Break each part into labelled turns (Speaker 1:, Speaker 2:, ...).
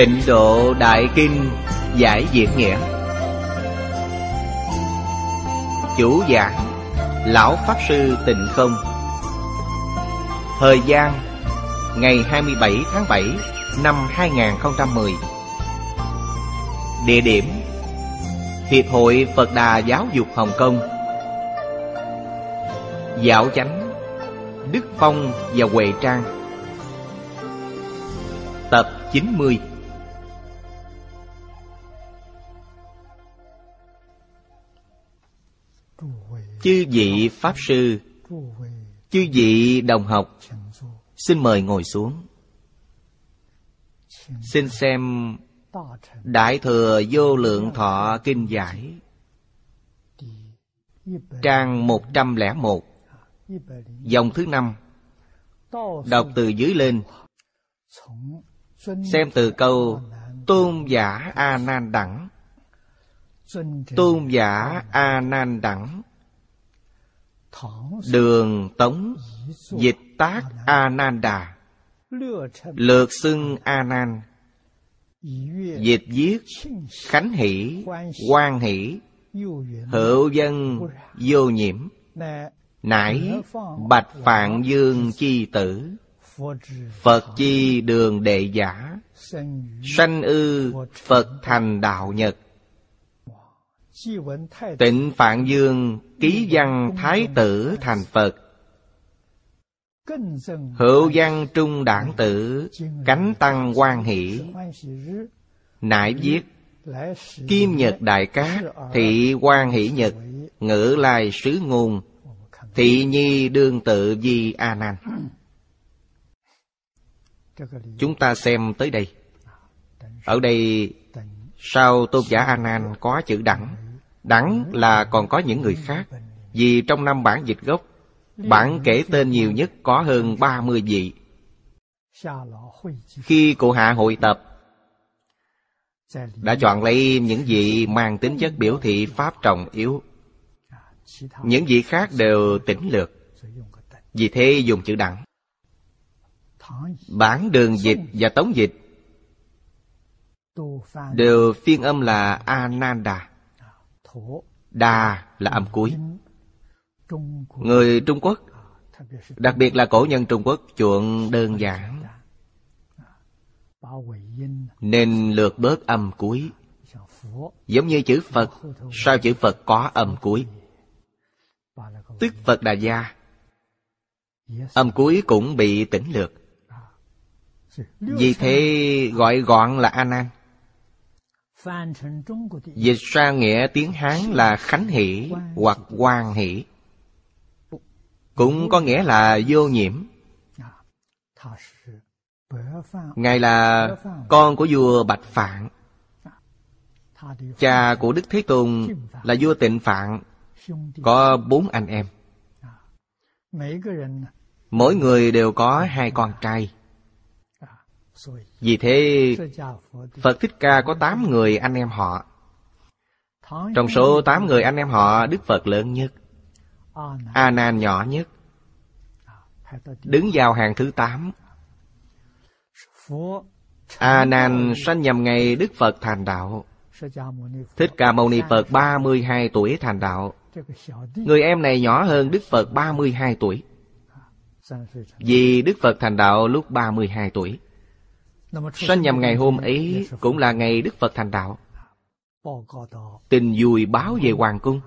Speaker 1: Tịnh độ Đại Kinh Giải Diệt Nghĩa. Chủ giảng Lão Pháp Sư Tịnh Không. Thời gian, Ngày 27 tháng 7 năm 2010 Địa điểm, Hiệp hội Phật Đà Giáo dục Hồng Kông. Dạo Chánh, Đức Phong và Huệ Trang. Tập 90 Chư vị Pháp Sư, Chư vị đồng học, Xin mời ngồi xuống. Xin xem Đại Thừa Vô Lượng Thọ Kinh Giải, Trang 101 Dòng thứ năm, Đọc từ dưới lên. Xem từ câu Tôn giả A Nan đẳng. Tôn giả A Nan đẳng. Đường Tống Dịch tác A Nan Đà Lược xưng A Nan Dịch viết Khánh hỷ Quan hỷ, Hữu dân Vô nhiễm. Nãi Bạch Phạn Dương Chi Tử. Phật chi đường đệ giả. Sanh ư Phật thành đạo nhật. Tịnh Phạn Dương Ký văn Thái tử thành Phật. Hữu văn trung đảng tử Cánh tăng quan hỷ. Nải viết Kim Nhật Đại Cát Thị quan hỷ Nhật Ngữ lai sứ ngôn Thị nhi đương tự di A Nan. Chúng ta xem tới đây. Ở đây Sau tôn giả A Nan có chữ đẳng Đẳng là còn có những người khác, Vì trong năm bản dịch gốc, Bản kể tên nhiều nhất có hơn 30 vị. Khi cụ hạ hội tập, Đã chọn lấy những vị mang tính chất biểu thị pháp trọng yếu. Những vị khác đều tỉnh lược, Vì thế dùng chữ đẳng. Bản đường dịch và tống dịch Đều phiên âm là Ananda. Đà là âm cuối. Người Trung Quốc, Đặc biệt là cổ nhân Trung Quốc, chuộng đơn giản. Nên lược bớt âm cuối. Giống như chữ Phật, sao chữ Phật có âm cuối? Tức Phật Đà Gia. Âm cuối cũng bị tỉnh lược. Vì thế gọi gọn là anan -an. Dịch sang nghĩa tiếng Hán là Khánh Hỷ hoặc Quan Hỷ. Cũng có nghĩa là vô nhiễm. Ngài là con của vua Bạch Phạn. Cha của Đức Thế Tôn là vua Tịnh Phạn. Có bốn anh em. Mỗi người đều có hai con trai. Vì thế, Phật Thích Ca có tám người anh em họ. Trong số tám người anh em họ, Đức Phật lớn nhất A Nan nhỏ nhất, Đứng vào hàng thứ tám. A Nan sanh nhầm ngày Đức Phật thành đạo. Thích Ca Mâu Ni Phật 32 tuổi thành đạo. Người em này nhỏ hơn Đức Phật 32 tuổi. Vì Đức Phật thành đạo lúc 32 tuổi. Sanh nhằm ngày hôm ấy Cũng là ngày Đức Phật thành đạo. Tình vui báo về Hoàng cung.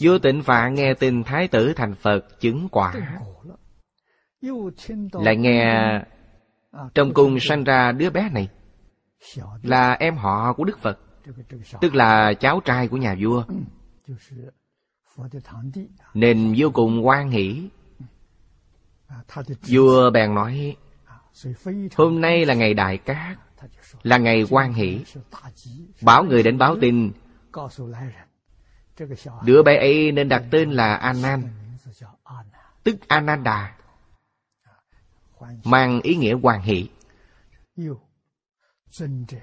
Speaker 1: Vô tịnh phạn nghe tin Thái tử thành Phật chứng quả. Lại nghe Trong cung sanh ra đứa bé này Là em họ của Đức Phật, Tức là cháu trai của nhà vua. Nên vô cùng quan hỷ. Vua bèn nói Hôm nay là ngày đại cát, Là ngày quan hỷ. Bảo người đến báo tin. Đứa bé ấy nên đặt tên là Anan, Tức Ananda, Mang ý nghĩa quan hỷ.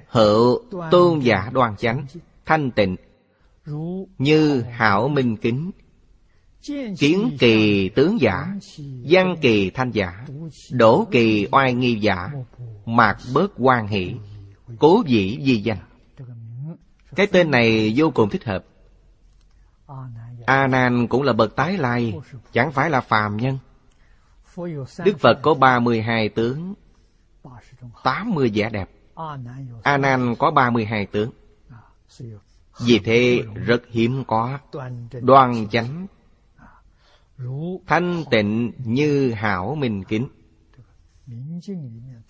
Speaker 1: Hữu tôn giả đoan chánh, Thanh tịnh, Như hảo minh kính. Kiến kỳ tướng giả Văn kỳ thanh giả, Đổ kỳ oai nghi giả, Mạc bớt quan hỷ, Cố dĩ di danh. Cái tên này vô cùng thích hợp. A Nan cũng là bậc tái lai, Chẳng phải là phàm nhân. Đức Phật có 32 tướng 80 vẻ đẹp. A Nan có 32 tướng. Vì thế rất hiếm có, Đoan chánh Thanh tịnh như hảo minh kính.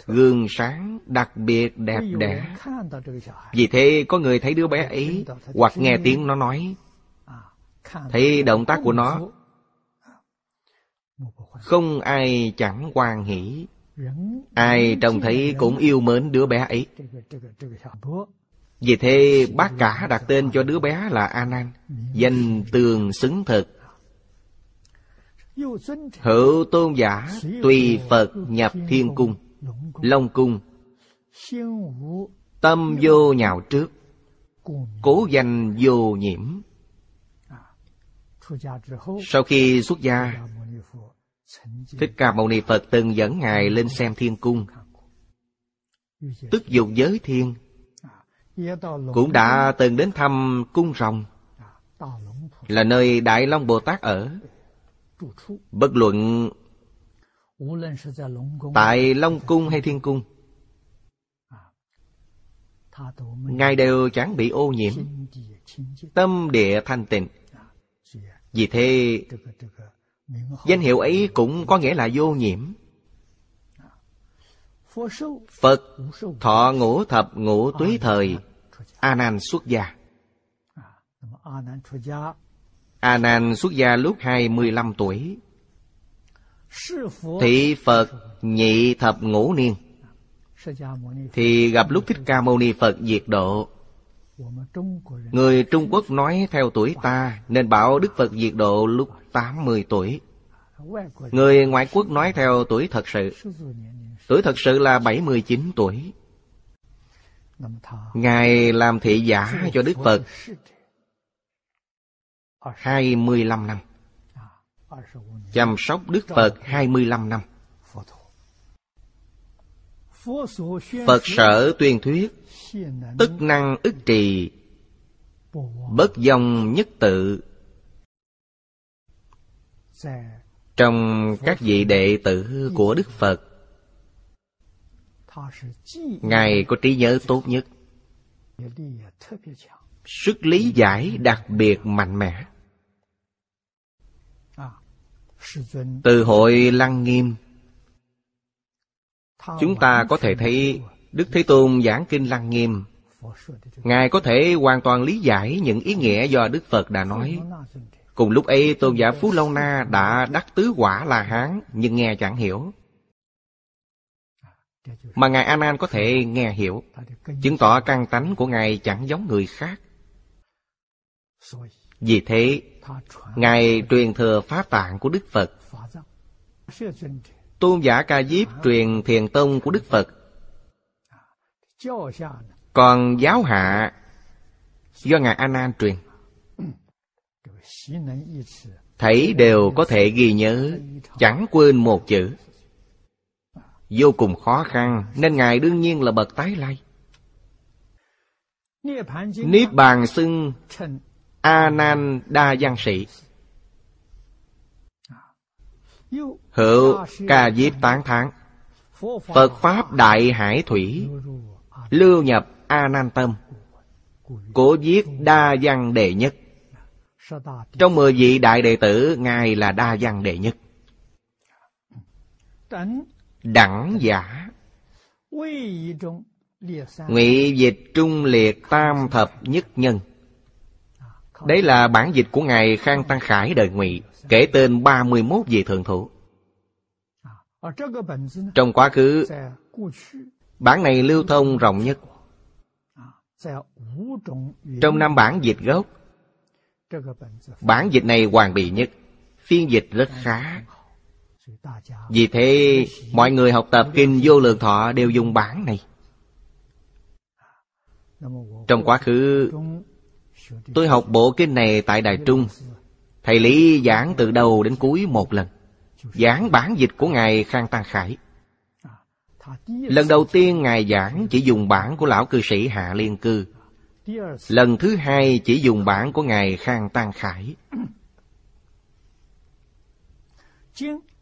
Speaker 1: Gương sáng đặc biệt đẹp đẽ. Vì thế có người thấy đứa bé ấy Hoặc nghe tiếng nó nói. Thấy động tác của nó, Không ai chẳng quan hỷ. Ai trông thấy cũng yêu mến đứa bé ấy. Vì thế bác cả đặt tên cho đứa bé là A Nan Danh tường xứng thực. Hữu tôn giả, tùy Phật nhập thiên cung, Long cung, Tâm vô nhạo trước, Cố danh vô nhiễm. Sau khi xuất gia, Thích Ca Mâu Ni Phật từng dẫn Ngài lên xem thiên cung, Tức dục giới thiên, Cũng đã từng đến thăm cung rồng, Là nơi Đại Long Bồ Tát ở. Bất luận Tại Long Cung hay Thiên Cung Ngài đều chẳng bị ô nhiễm Tâm địa thanh tịnh。Vì thế Danh hiệu ấy cũng có nghĩa là vô nhiễm。Phật thọ ngũ thập ngũ túy thời A Nan xuất gia A Nan xuất gia lúc 25 tuổi. Thị Phật nhị thập ngũ niên. Thì gặp lúc Thích Ca Mâu Ni Phật diệt độ. Người Trung Quốc nói theo tuổi ta Nên bảo Đức Phật diệt độ lúc 80 tuổi. Người ngoại quốc nói theo tuổi thật sự. Tuổi thật sự là 79 tuổi. Ngài làm thị giả cho Đức Phật 25 năm. Chăm sóc Đức Phật 25 năm. Phật sở tuyên thuyết, Tức năng ức trì, Bất dòng nhất tự. Trong các vị đệ tử của Đức Phật, Ngài có trí nhớ tốt nhất. Sức lý giải đặc biệt mạnh mẽ. Từ hội Lăng Nghiêm. Chúng ta có thể thấy Đức Thế Tôn giảng kinh Lăng Nghiêm. Ngài có thể hoàn toàn lý giải những ý nghĩa do Đức Phật đã nói. Cùng lúc ấy tôn giả Phú Lâu Na đã đắc tứ quả là Hán Nhưng nghe chẳng hiểu. Mà Ngài A Nan có thể nghe hiểu. Chứng tỏ căn tánh của Ngài chẳng giống người khác. Vì thế Ngài truyền thừa Pháp tạng của Đức Phật. Tôn giả Ca Diếp truyền thiền tông của Đức Phật. Còn giáo hạ Do Ngài A Nan truyền. Thấy đều có thể ghi nhớ, Chẳng quên một chữ. Vô cùng khó khăn, Nên Ngài đương nhiên là bậc tái lai. Niết bàn xưng A Nan Đa Văn Sĩ Hữu ca diếp tán thán. Phật Pháp Đại Hải Thủy, Lưu nhập A Nan Tâm Cổ viết đa văn đệ nhất. Trong mười vị đại đệ tử, Ngài là đa văn đệ nhất. Đẳng giả. Ngụy dịch trung liệt tam thập nhất nhân. Đấy là bản dịch của Ngài Khang Tăng Khải đời Ngụy, Kể tên 31 vị thượng thủ. Trong quá khứ, Bản này lưu thông rộng nhất. Trong năm bản dịch gốc, Bản dịch này hoàn bị nhất, Phiên dịch rất khá. Vì thế, Mọi người học tập Kinh Vô Lượng Thọ Đều dùng bản này. Trong quá khứ Tôi học bộ kinh này tại Đài Trung. Thầy Lý giảng từ đầu đến cuối một lần. Giảng bản dịch của Ngài Khang Tăng Khải. Lần đầu tiên Ngài giảng chỉ dùng bản của lão cư sĩ Hạ Liên Cư. Lần thứ hai chỉ dùng bản của Ngài Khang Tăng Khải.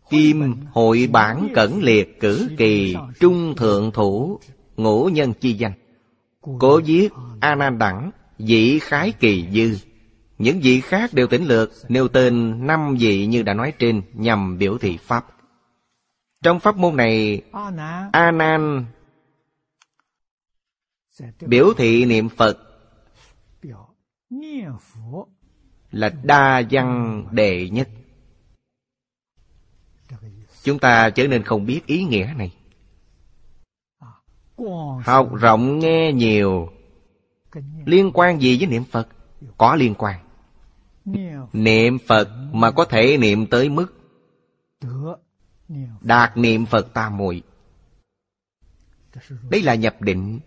Speaker 1: Kim hội bản cẩn liệt cử kỳ, trung thượng thủ, ngũ nhân chi danh. Cố viết A Nan đẳng dĩ khái kỳ dư. Những vị khác đều tỉnh lược, Nêu tên năm vị như đã nói trên, Nhằm biểu thị Pháp. Trong pháp môn này A Nan Biểu thị niệm Phật, Là đa văn đệ nhất. Chúng ta trở nên không biết ý nghĩa này. Học rộng nghe nhiều Liên quan gì với niệm Phật? Có liên quan. Niệm Phật mà có thể niệm tới mức Đạt niệm Phật tam muội. Đây là nhập định,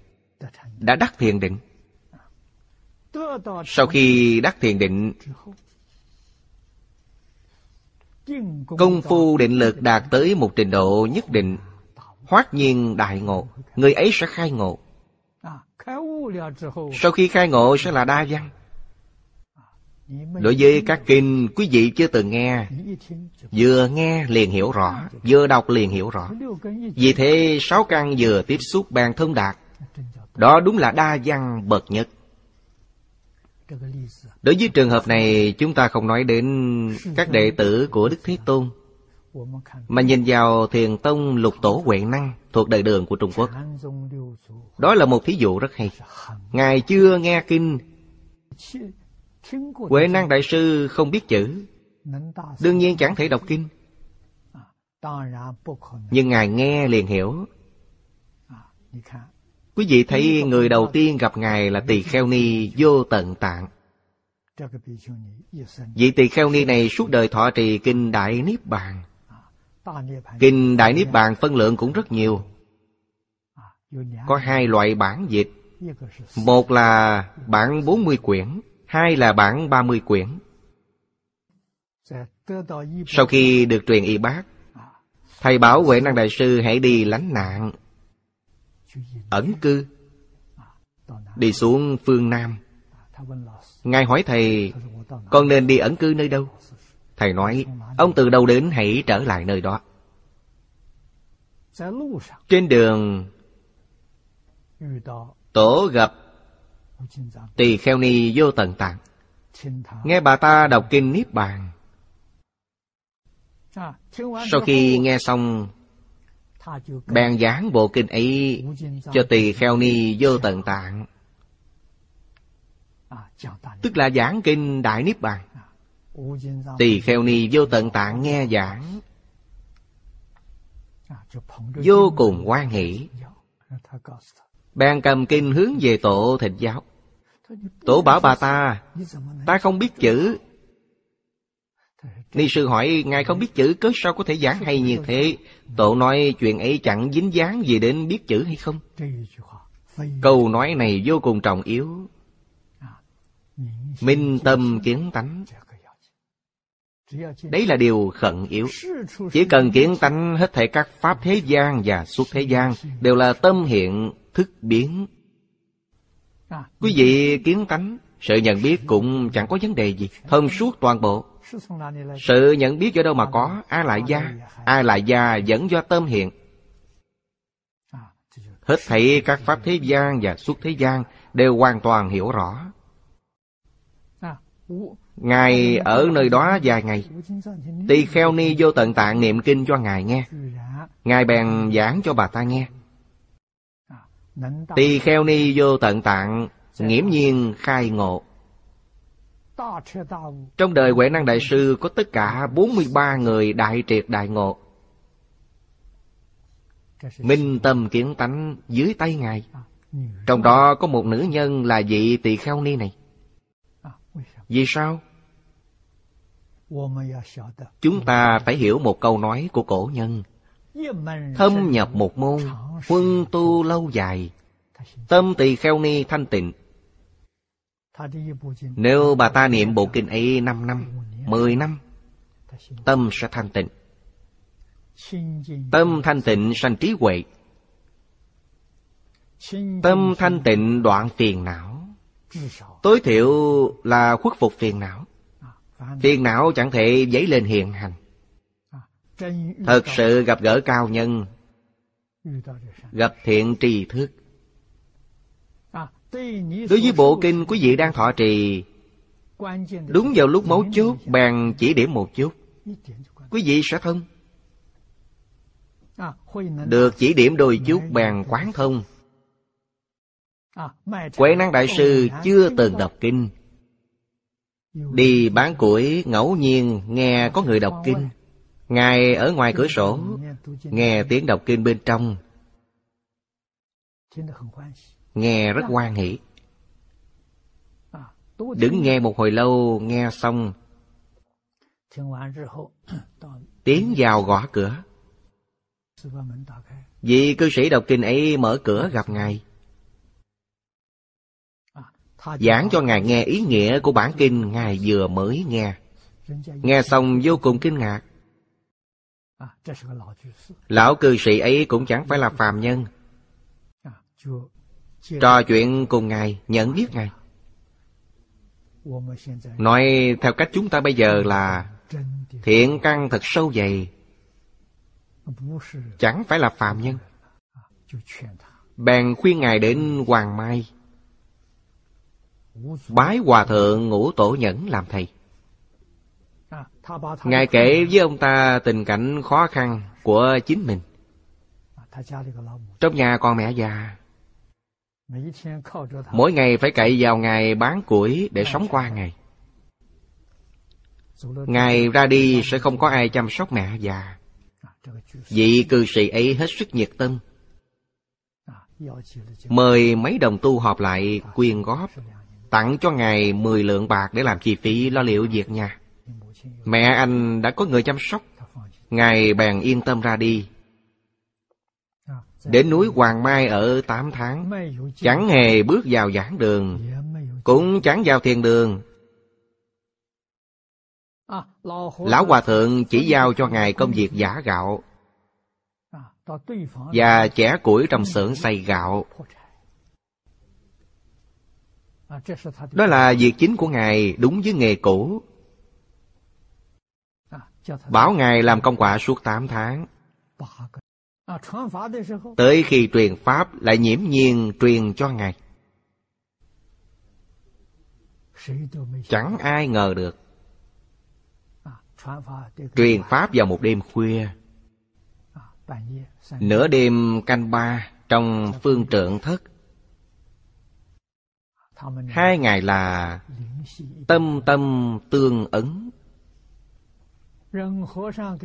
Speaker 1: Đã đắc thiền định. Sau khi đắc thiền định, Công phu định lực đạt tới một trình độ nhất định. Hoát nhiên đại ngộ, Người ấy sẽ khai ngộ. Sau khi khai ngộ sẽ là đa văn. Đối với các kinh, quý vị chưa từng nghe. Vừa nghe liền hiểu rõ, Vừa đọc liền hiểu rõ. Vì thế, sáu căn vừa tiếp xúc bàn thông đạt. Đó đúng là đa văn bậc nhất. Đối với trường hợp này, chúng ta không nói đến các đệ tử của Đức Thế Tôn, Mà nhìn vào thiền tông lục tổ Huệ Năng thuộc đời đường của Trung Quốc. Đó là một thí dụ rất hay. Ngài chưa nghe kinh. Huệ Năng Đại Sư không biết chữ. Đương nhiên chẳng thể đọc kinh. Nhưng Ngài nghe liền hiểu. Quý vị thấy người đầu tiên gặp Ngài là tỳ kheo ni vô tận tạng. Vị tỳ kheo ni này suốt đời thọ trì kinh Đại Niết Bàn. Kinh Đại Niết Bàn phân lượng cũng rất nhiều. Có hai loại bản dịch. Một là bản 40 quyển, hai là bản 30 quyển. Sau khi được truyền y bác, Thầy bảo Huệ Năng Đại Sư hãy đi lánh nạn ẩn cư đi xuống phương nam ngài hỏi thầy con nên đi ẩn cư nơi đâu thầy nói, ông từ đâu đến hãy trở lại nơi đó. Trên đường, tổ gặp tỳ kheo ni vô tận tạng. Nghe bà ta đọc kinh niết bàn. Sau khi nghe xong Bèn giảng bộ kinh ấy cho tỳ kheo ni vô tận tạng. Tức là giảng kinh Đại Niết Bàn. Tỳ kheo ni vô tận tạng nghe giảng. Vô cùng quan hỷ. Bèn cầm kinh hướng về tổ thịnh giáo. Tổ bảo bà ta Ta không biết chữ. Ni sư hỏi Ngài không biết chữ cớ sao có thể giảng hay như thế? Tổ nói chuyện ấy chẳng dính dáng gì đến biết chữ hay không? Câu nói này vô cùng trọng yếu. Minh tâm kiến tánh Đấy là điều khẩn yếu. Chỉ cần kiến tánh hết thảy các pháp thế gian và suốt thế gian Đều là tâm hiện thức biến. Quý vị kiến tánh Sự nhận biết cũng chẳng có vấn đề gì. Thông suốt toàn bộ. sự nhận biết ở đâu mà có? Ai lại gia. Ai lại gia dẫn do tâm hiện. Hết thảy các pháp thế gian và suốt thế gian Đều hoàn toàn hiểu rõ Ngài ở nơi đó vài ngày Tỳ kheo ni vô tận tạng niệm kinh cho Ngài nghe Ngài bèn giảng cho bà ta nghe Tỳ kheo ni vô tận tạng Nghiễm nhiên khai ngộ trong đời Huệ Năng Đại Sư có tất cả 43 người đại triệt đại ngộ. Minh tâm kiến tánh dưới tay Ngài. Trong đó có một nữ nhân là vị tỳ kheo ni này. Vì sao? Chúng ta phải hiểu một câu nói của cổ nhân. Thâm nhập một môn, quân tu lâu dài. Tâm tỳ kheo ni thanh tịnh Nếu bà ta niệm bộ kinh ấy 5 năm, 10 năm, tâm sẽ thanh tịnh. Tâm thanh tịnh sanh trí huệ. Tâm thanh tịnh đoạn phiền não. Tối thiểu là khuất phục phiền não. Phiền não chẳng thể dấy lên hiện hành. Thật sự gặp gỡ cao nhân, gặp thiện trì thức. Đối với bộ kinh quý vị đang thọ trì, đúng vào lúc mấu chốt, bèn chỉ điểm một chút. Quý vị sẽ thông. Được chỉ điểm đôi chút bèn quán thông. Quế năng đại sư chưa từng đọc kinh. Đi bán củi ngẫu nhiên nghe có người đọc kinh. Ngài ở ngoài cửa sổ Nghe tiếng đọc kinh bên trong. Nghe rất hoan hỷ. Đứng nghe một hồi lâu Nghe xong. Tiến vào gõ cửa. Vị cư sĩ đọc kinh ấy mở cửa gặp Ngài Giảng cho Ngài nghe ý nghĩa của bản kinh Ngài vừa mới nghe. Nghe xong vô cùng kinh ngạc. Lão cư sĩ ấy cũng chẳng phải là phàm nhân. Trò chuyện cùng Ngài, nhận biết Ngài. Nói theo cách chúng ta bây giờ là Thiện căn thật sâu dày. Chẳng phải là phàm nhân. Bèn khuyên Ngài đến Hoàng Mai. Bái Hòa Thượng Ngũ Tổ Nhẫn làm thầy Ngài kể với ông ta tình cảnh khó khăn của chính mình. Trong nhà con mẹ già. Mỗi ngày phải cậy vào Ngài bán củi để sống qua ngày. Ngài ra đi sẽ không có ai chăm sóc mẹ già. Vị cư sĩ ấy hết sức nhiệt tâm. Mời mấy đồng tu họp lại quyên góp, tặng cho Ngài 10 lượng bạc để làm chi phí lo liệu việc nhà. Mẹ anh đã có người chăm sóc. Ngài bèn yên tâm ra đi. Đến núi Hoàng Mai ở 8 tháng, Chẳng hề bước vào giảng đường, Cũng chẳng vào thiền đường. Lão Hòa Thượng chỉ giao cho Ngài công việc giả gạo Và chẻ củi trong xưởng xay gạo. Đó là việc chính của Ngài đúng với nghề cũ. Bảo Ngài làm công quả suốt 8 tháng. Tới khi truyền Pháp lại nhiễm nhiên truyền cho Ngài. Chẳng ai ngờ được. Truyền Pháp vào một đêm khuya. Nửa đêm canh ba Trong phương trượng thất Hai ngày là Tâm tâm tương ấn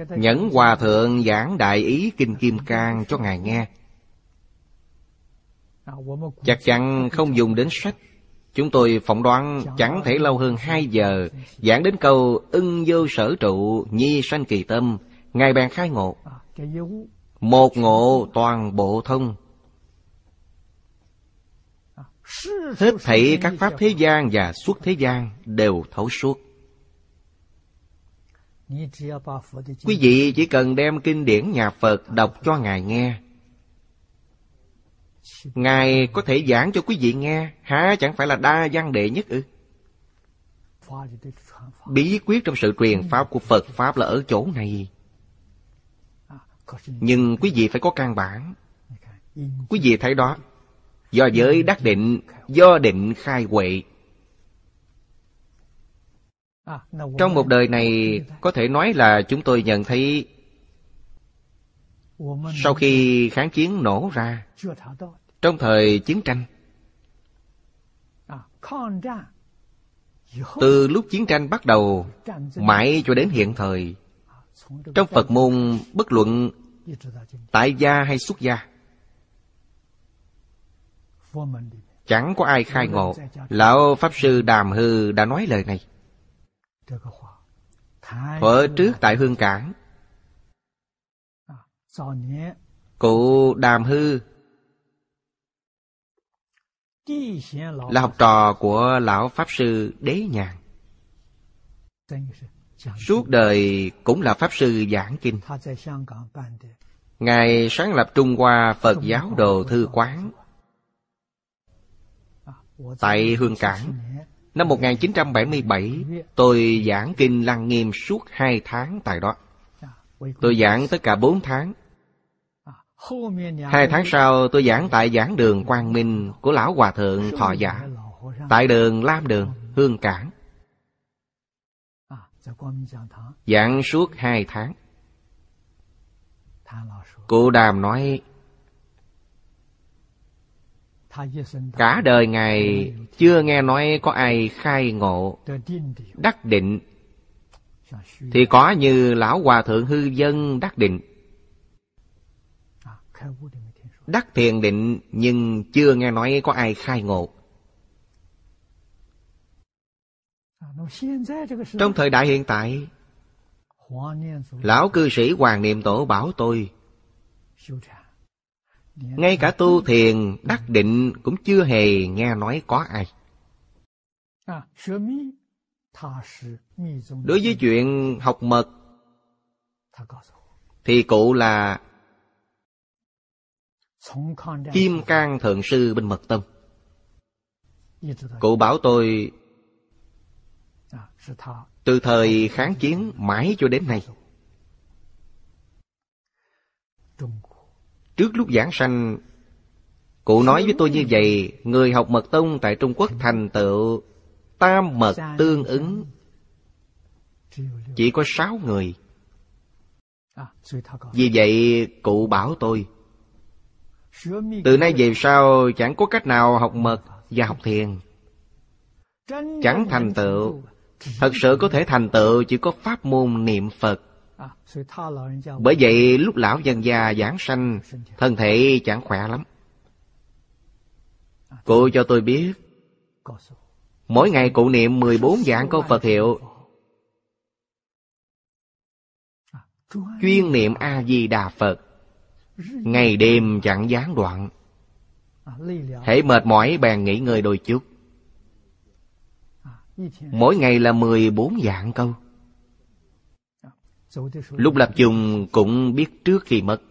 Speaker 1: Nhẫn Hòa Thượng giảng đại ý Kinh Kim Cang cho Ngài nghe. Chắc chắn không dùng đến sách. Chúng tôi phỏng đoán chẳng thể lâu hơn hai giờ giảng đến câu ưng vô sở trụ nhi sanh kỳ tâm. Ngài bèn khai ngộ. Một ngộ toàn bộ thông. Hết thảy các pháp thế gian và suốt thế gian đều thấu suốt. Quý vị chỉ cần đem kinh điển nhà Phật đọc cho Ngài nghe. Ngài có thể giảng cho quý vị nghe, há chẳng phải là đa văn đệ nhất ư? Bí quyết trong sự truyền Pháp của Phật Pháp là ở chỗ này. Nhưng quý vị phải có căn bản. Quý vị thấy đó, do giới đắc định, do định khai huệ, trong một đời này có thể nói là chúng tôi nhận thấy sau khi kháng chiến nổ ra trong thời chiến tranh từ lúc chiến tranh bắt đầu mãi cho đến hiện thời trong phật môn bất luận tại gia hay xuất gia chẳng có ai khai ngộ. Lão pháp sư đàm hư đã nói lời này. Thuở trước tại Hương Cảng. Cụ Đàm Hư Là học trò của Lão Pháp Sư Đế Nhàn Suốt đời cũng là Pháp Sư giảng kinh. Ngài sáng lập Trung Hoa Phật giáo đồ thư quán Tại Hương Cảng Năm 1977 Tôi giảng kinh Lăng Nghiêm suốt hai tháng tại đó. Tôi giảng tất cả bốn tháng. Hai tháng sau tôi giảng tại giảng đường Quang Minh của Lão Hòa Thượng Thọ Giả Tại đường Lam Đường, Hương Cảng. Giảng suốt hai tháng. Cụ Đàm nói Cả đời Ngài chưa nghe nói có ai khai ngộ, Đắc định. Thì có như Lão Hòa Thượng Hư Dân đắc định. Đắc thiền định nhưng chưa nghe nói có ai khai ngộ. Trong thời đại hiện tại, Lão cư sĩ Hoàng Niệm Tổ bảo tôi ngay cả tu thiền đắc định cũng chưa hề nghe nói có ai. Đối với chuyện học mật Thì cụ là Kim Cang Thượng Sư bên Mật Tông Cụ bảo tôi Từ thời kháng chiến mãi cho đến nay Trước lúc giảng sanh, Cụ nói với tôi như vậy, Người học mật tông tại Trung Quốc thành tựu Tam mật tương ứng. Chỉ có sáu người. Vì vậy, cụ bảo tôi, từ nay về sau chẳng có cách nào học mật và học thiền. Chẳng thành tựu. Thật sự có thể thành tựu chỉ có pháp môn niệm Phật. Bởi vậy lúc lão dân già giảng sanh Thân thể chẳng khỏe lắm. Cụ cho tôi biết Mỗi ngày cụ niệm 14 dạng câu Phật hiệu. Chuyên niệm A-di-đà Phật. Ngày đêm chẳng gián đoạn. Hãy mệt mỏi bèn nghỉ ngơi đôi chút. Mỗi ngày là 14 dạng câu Lúc lập dùng cũng biết trước khi mất.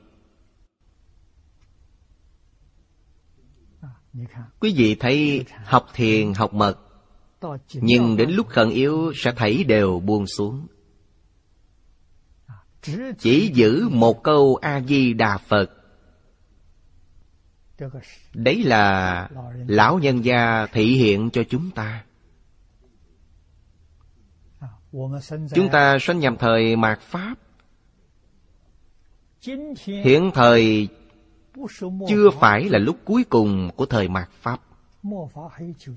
Speaker 1: Quý vị thấy học thiền, học mật, Nhưng đến lúc khẩn yếu sẽ thấy đều buông xuống. Chỉ giữ một câu a di đà phật. Đấy là lão nhân gia thị hiện cho chúng ta chúng ta sinh nhằm thời mạt pháp. Hiện thời chưa phải là lúc cuối cùng của thời mạt pháp.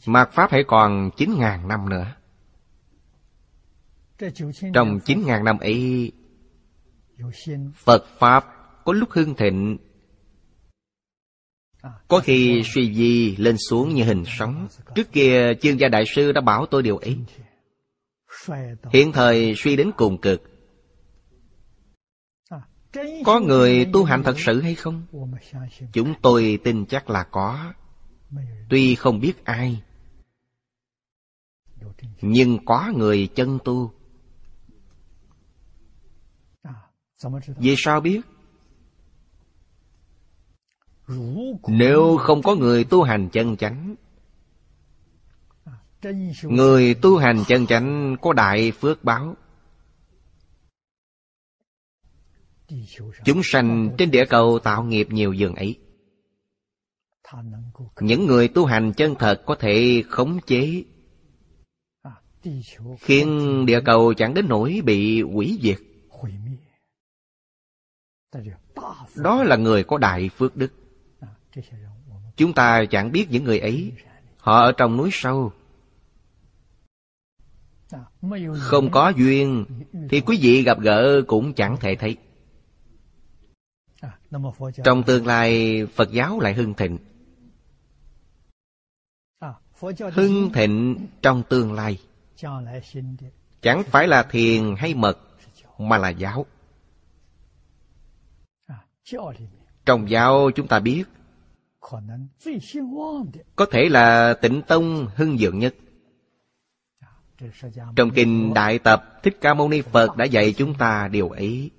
Speaker 1: Mạt pháp hãy còn chín ngàn năm nữa. Trong chín ngàn năm ấy Phật Pháp có lúc hưng thịnh. Có khi suy di lên xuống như hình sóng. Trước kia chương gia đại sư đã bảo tôi điều ấy Hiện thời suy đến cùng cực. Có người tu hành thật sự hay không? Chúng tôi tin chắc là có. Tuy không biết ai Nhưng có người chân tu. Vì sao biết? Nếu không có người tu hành chân chánh Người tu hành chân chánh có đại phước báo. Chúng sanh trên địa cầu tạo nghiệp nhiều dường ấy. Những người tu hành chân thật có thể khống chế. Khiến địa cầu chẳng đến nỗi bị hủy diệt. Đó là người có đại phước đức. Chúng ta chẳng biết những người ấy. Họ ở trong núi sâu không có duyên, thì quý vị gặp gỡ cũng chẳng thể thấy. Trong tương lai, phật giáo lại hưng thịnh. Hưng thịnh trong tương lai. Chẳng phải là thiền hay mật, mà là giáo. Trong giáo chúng ta biết, Có thể là tịnh tông hưng dượng nhất. Trong kinh Đại Tập, Thích Ca Mâu Ni Phật đã dạy chúng ta điều ấy.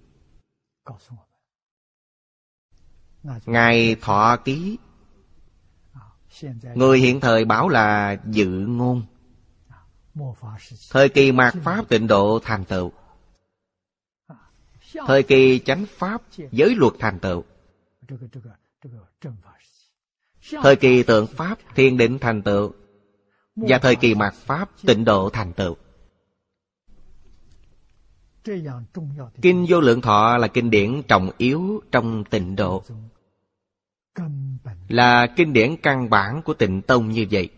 Speaker 1: Ngài Thọ Ký. Người hiện thời bảo là dự ngôn. Thời kỳ mạt Pháp tịnh độ thành tựu. Thời kỳ chánh Pháp giới luật thành tựu. Thời kỳ tượng Pháp thiên định thành tựu. Và thời kỳ mạt Pháp tịnh độ thành tựu. Kinh vô lượng thọ là kinh điển trọng yếu trong tịnh độ. Là kinh điển căn bản của tịnh tông như vậy.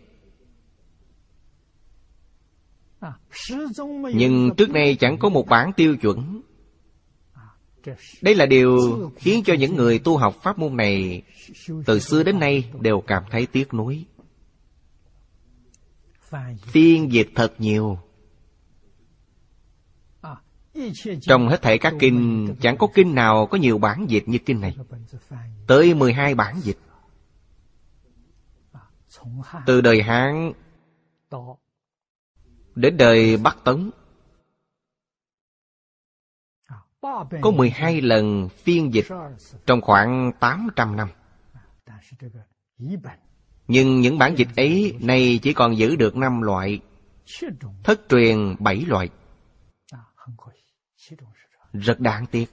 Speaker 1: Nhưng trước nay chẳng có một bản tiêu chuẩn. Đây là điều khiến cho những người tu học pháp môn này Từ xưa đến nay đều cảm thấy tiếc nuối. Phiên dịch thật nhiều. Trong hết thảy các kinh Chẳng có kinh nào có nhiều bản dịch như kinh này. Tới 12 bản dịch Từ đời Hán Đến đời Bắc Tấn. Có 12 lần phiên dịch Trong khoảng 800 năm nhưng những bản dịch ấy Nay chỉ còn giữ được năm loại. Thất truyền bảy loại. Rất đáng tiếc.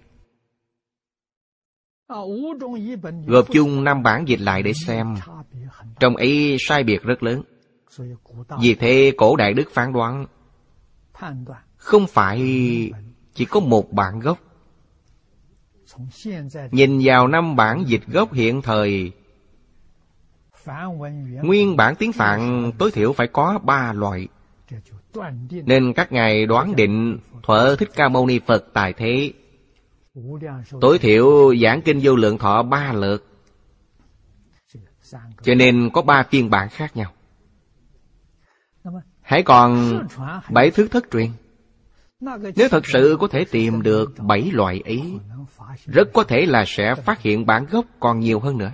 Speaker 1: Gộp chung năm bản dịch lại để xem. Trong ấy sai biệt rất lớn. Vì thế cổ đại đức phán đoán, Không phải chỉ có một bản gốc. Nhìn vào năm bản dịch gốc hiện thời Nguyên bản tiếng Phạn tối thiểu phải có ba loại. Nên các ngài đoán định Thuở Thích Ca Mâu Ni Phật tài thế. Tối thiểu giảng kinh vô lượng thọ ba lượt. Cho nên có ba phiên bản khác nhau. Hãy còn bảy thứ thất truyền. Nếu thật sự có thể tìm được bảy loại ấy Rất có thể là sẽ phát hiện bản gốc còn nhiều hơn nữa.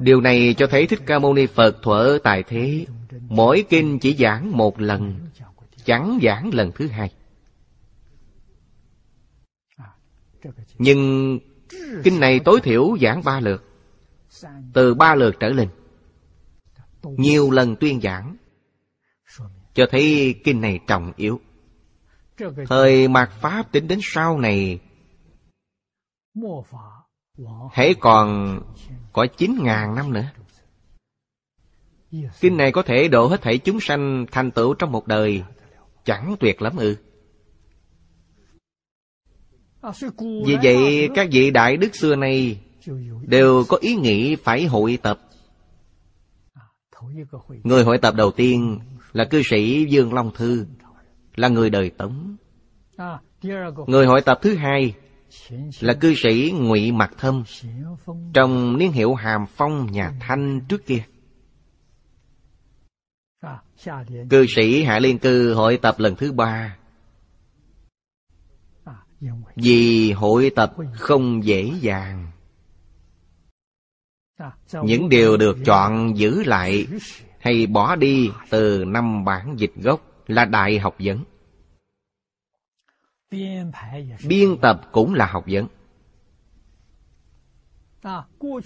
Speaker 1: Điều này cho thấy Thích Ca Mâu Ni Phật thuở tại thế. Mỗi kinh chỉ giảng một lần, Chẳng giảng lần thứ hai. Nhưng kinh này tối thiểu giảng ba lượt. Từ ba lượt trở lên, nhiều lần tuyên giảng, cho thấy kinh này trọng yếu. Thời mạt pháp tính đến sau này hãy còn có chín ngàn năm nữa. Kinh này có thể độ hết thảy chúng sanh thành tựu trong một đời, chẳng tuyệt lắm ư. Vì vậy, các vị đại đức xưa nay đều có ý nghĩ phải hội tập. Người hội tập đầu tiên là cư sĩ Dương Long Thư, Là người đời Tống. Người hội tập thứ hai là cư sĩ Ngụy Mặc Thâm Trong niên hiệu Hàm Phong nhà Thanh trước kia. Cư sĩ Hạ Liên Cư hội tập lần thứ ba. Vì hội tập không dễ dàng. Những điều được chọn giữ lại hay bỏ đi từ năm bản dịch gốc là đại học vấn biên tập cũng là học vấn.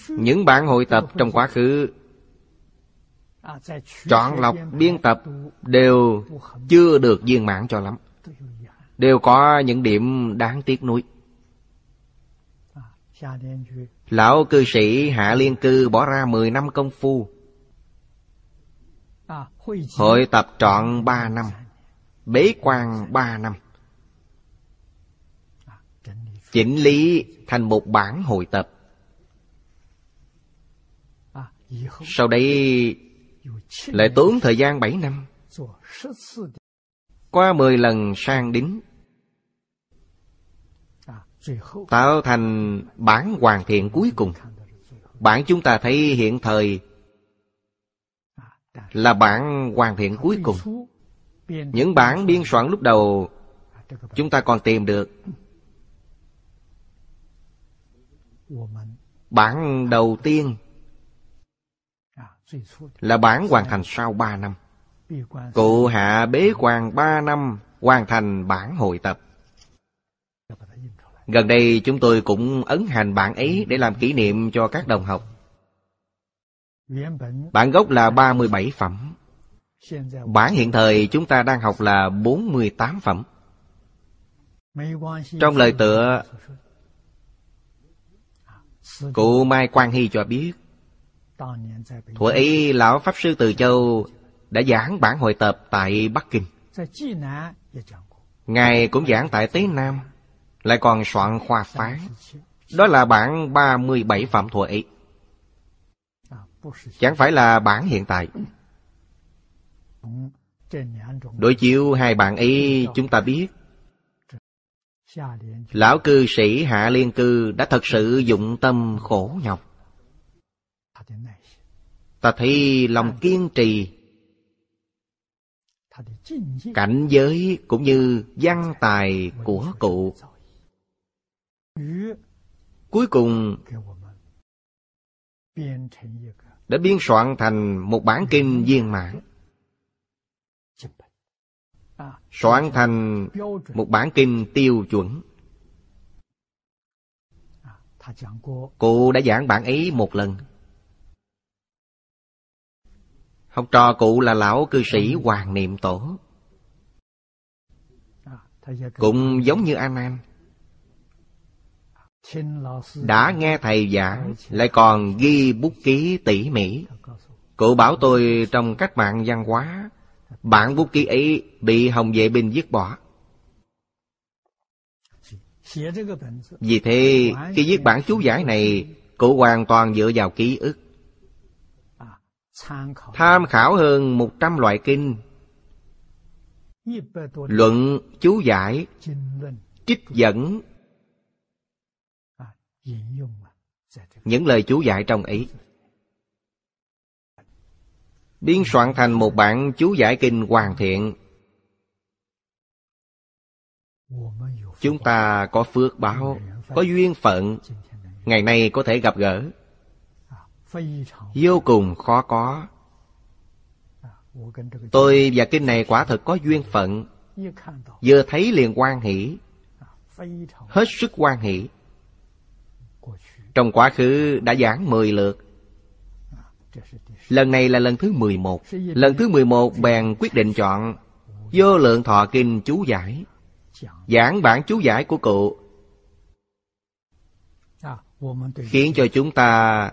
Speaker 1: những bản hội tập trong quá khứ chọn lọc biên tập đều chưa được viên mãn cho lắm đều có những điểm đáng tiếc nuối。Lão cư sĩ Hạ Liên Cư bỏ ra 10 năm công phu Hội tập trọn 3 năm Bế quan 3 năm Chỉnh lý thành một bản hội tập. Sau đây lại tốn thời gian 7 năm. Qua 10 lần sang đính. Tạo thành bản hoàn thiện cuối cùng. Bản chúng ta thấy hiện thời là bản hoàn thiện cuối cùng. những bản biên soạn lúc đầu chúng ta còn tìm được Bản đầu tiên Là bản hoàn thành sau ba năm. Cụ hạ bế quan ba năm Hoàn thành bản hội tập. Gần đây chúng tôi cũng ấn hành bản ấy Để làm kỷ niệm cho các đồng học. Bản gốc là 37 phẩm. Bản hiện thời chúng ta đang học là 48 phẩm. Trong lời tựa Cụ Mai Quang Hy cho biết, Thuở ấy Lão Pháp Sư Từ Châu Đã giảng bản hội tập tại Bắc Kinh. Ngài cũng giảng tại Tế Nam, Lại còn soạn khoa phán. Đó là bản 37 phẩm thuở ấy. Chẳng phải là bản hiện tại. Đối chiếu hai bản ấy, chúng ta biết Lão cư sĩ Hạ Liên Cư đã thật sự dụng tâm khổ nhọc. Ta thấy lòng kiên trì Cảnh giới cũng như văn tài của cụ. Cuối cùng Đã biên soạn thành một bản kinh viên mãn soạn thành một bản kinh tiêu chuẩn. Cụ đã giảng bản ấy một lần. Học trò cụ là lão cư sĩ hoàng niệm tổ. Cũng giống như an an đã nghe thầy giảng, lại còn ghi bút ký tỉ mỉ. Cụ bảo tôi trong cách mạng văn hóa Bản bút ký ấy bị Hồng Vệ Binh giết bỏ. Vì thế, khi viết bản chú giải này, cụ hoàn toàn dựa vào ký ức. Tham khảo hơn một trăm loại kinh, luận, chú giải, trích dẫn, những lời chú giải trong ấy biên soạn thành một bản chú giải kinh hoàn thiện. Chúng ta có phước báo, có duyên phận, ngày nay có thể gặp gỡ. Vô cùng khó có. Tôi và kinh này quả thật có duyên phận. Vừa thấy liền quan hỷ. Hết sức quan hỷ. Trong quá khứ đã giảng mười lượt. Lần này là lần thứ 11 Lần thứ 11 bèn quyết định chọn Vô lượng thọ kinh chú giải. Giảng bản chú giải của cụ. Khiến cho chúng ta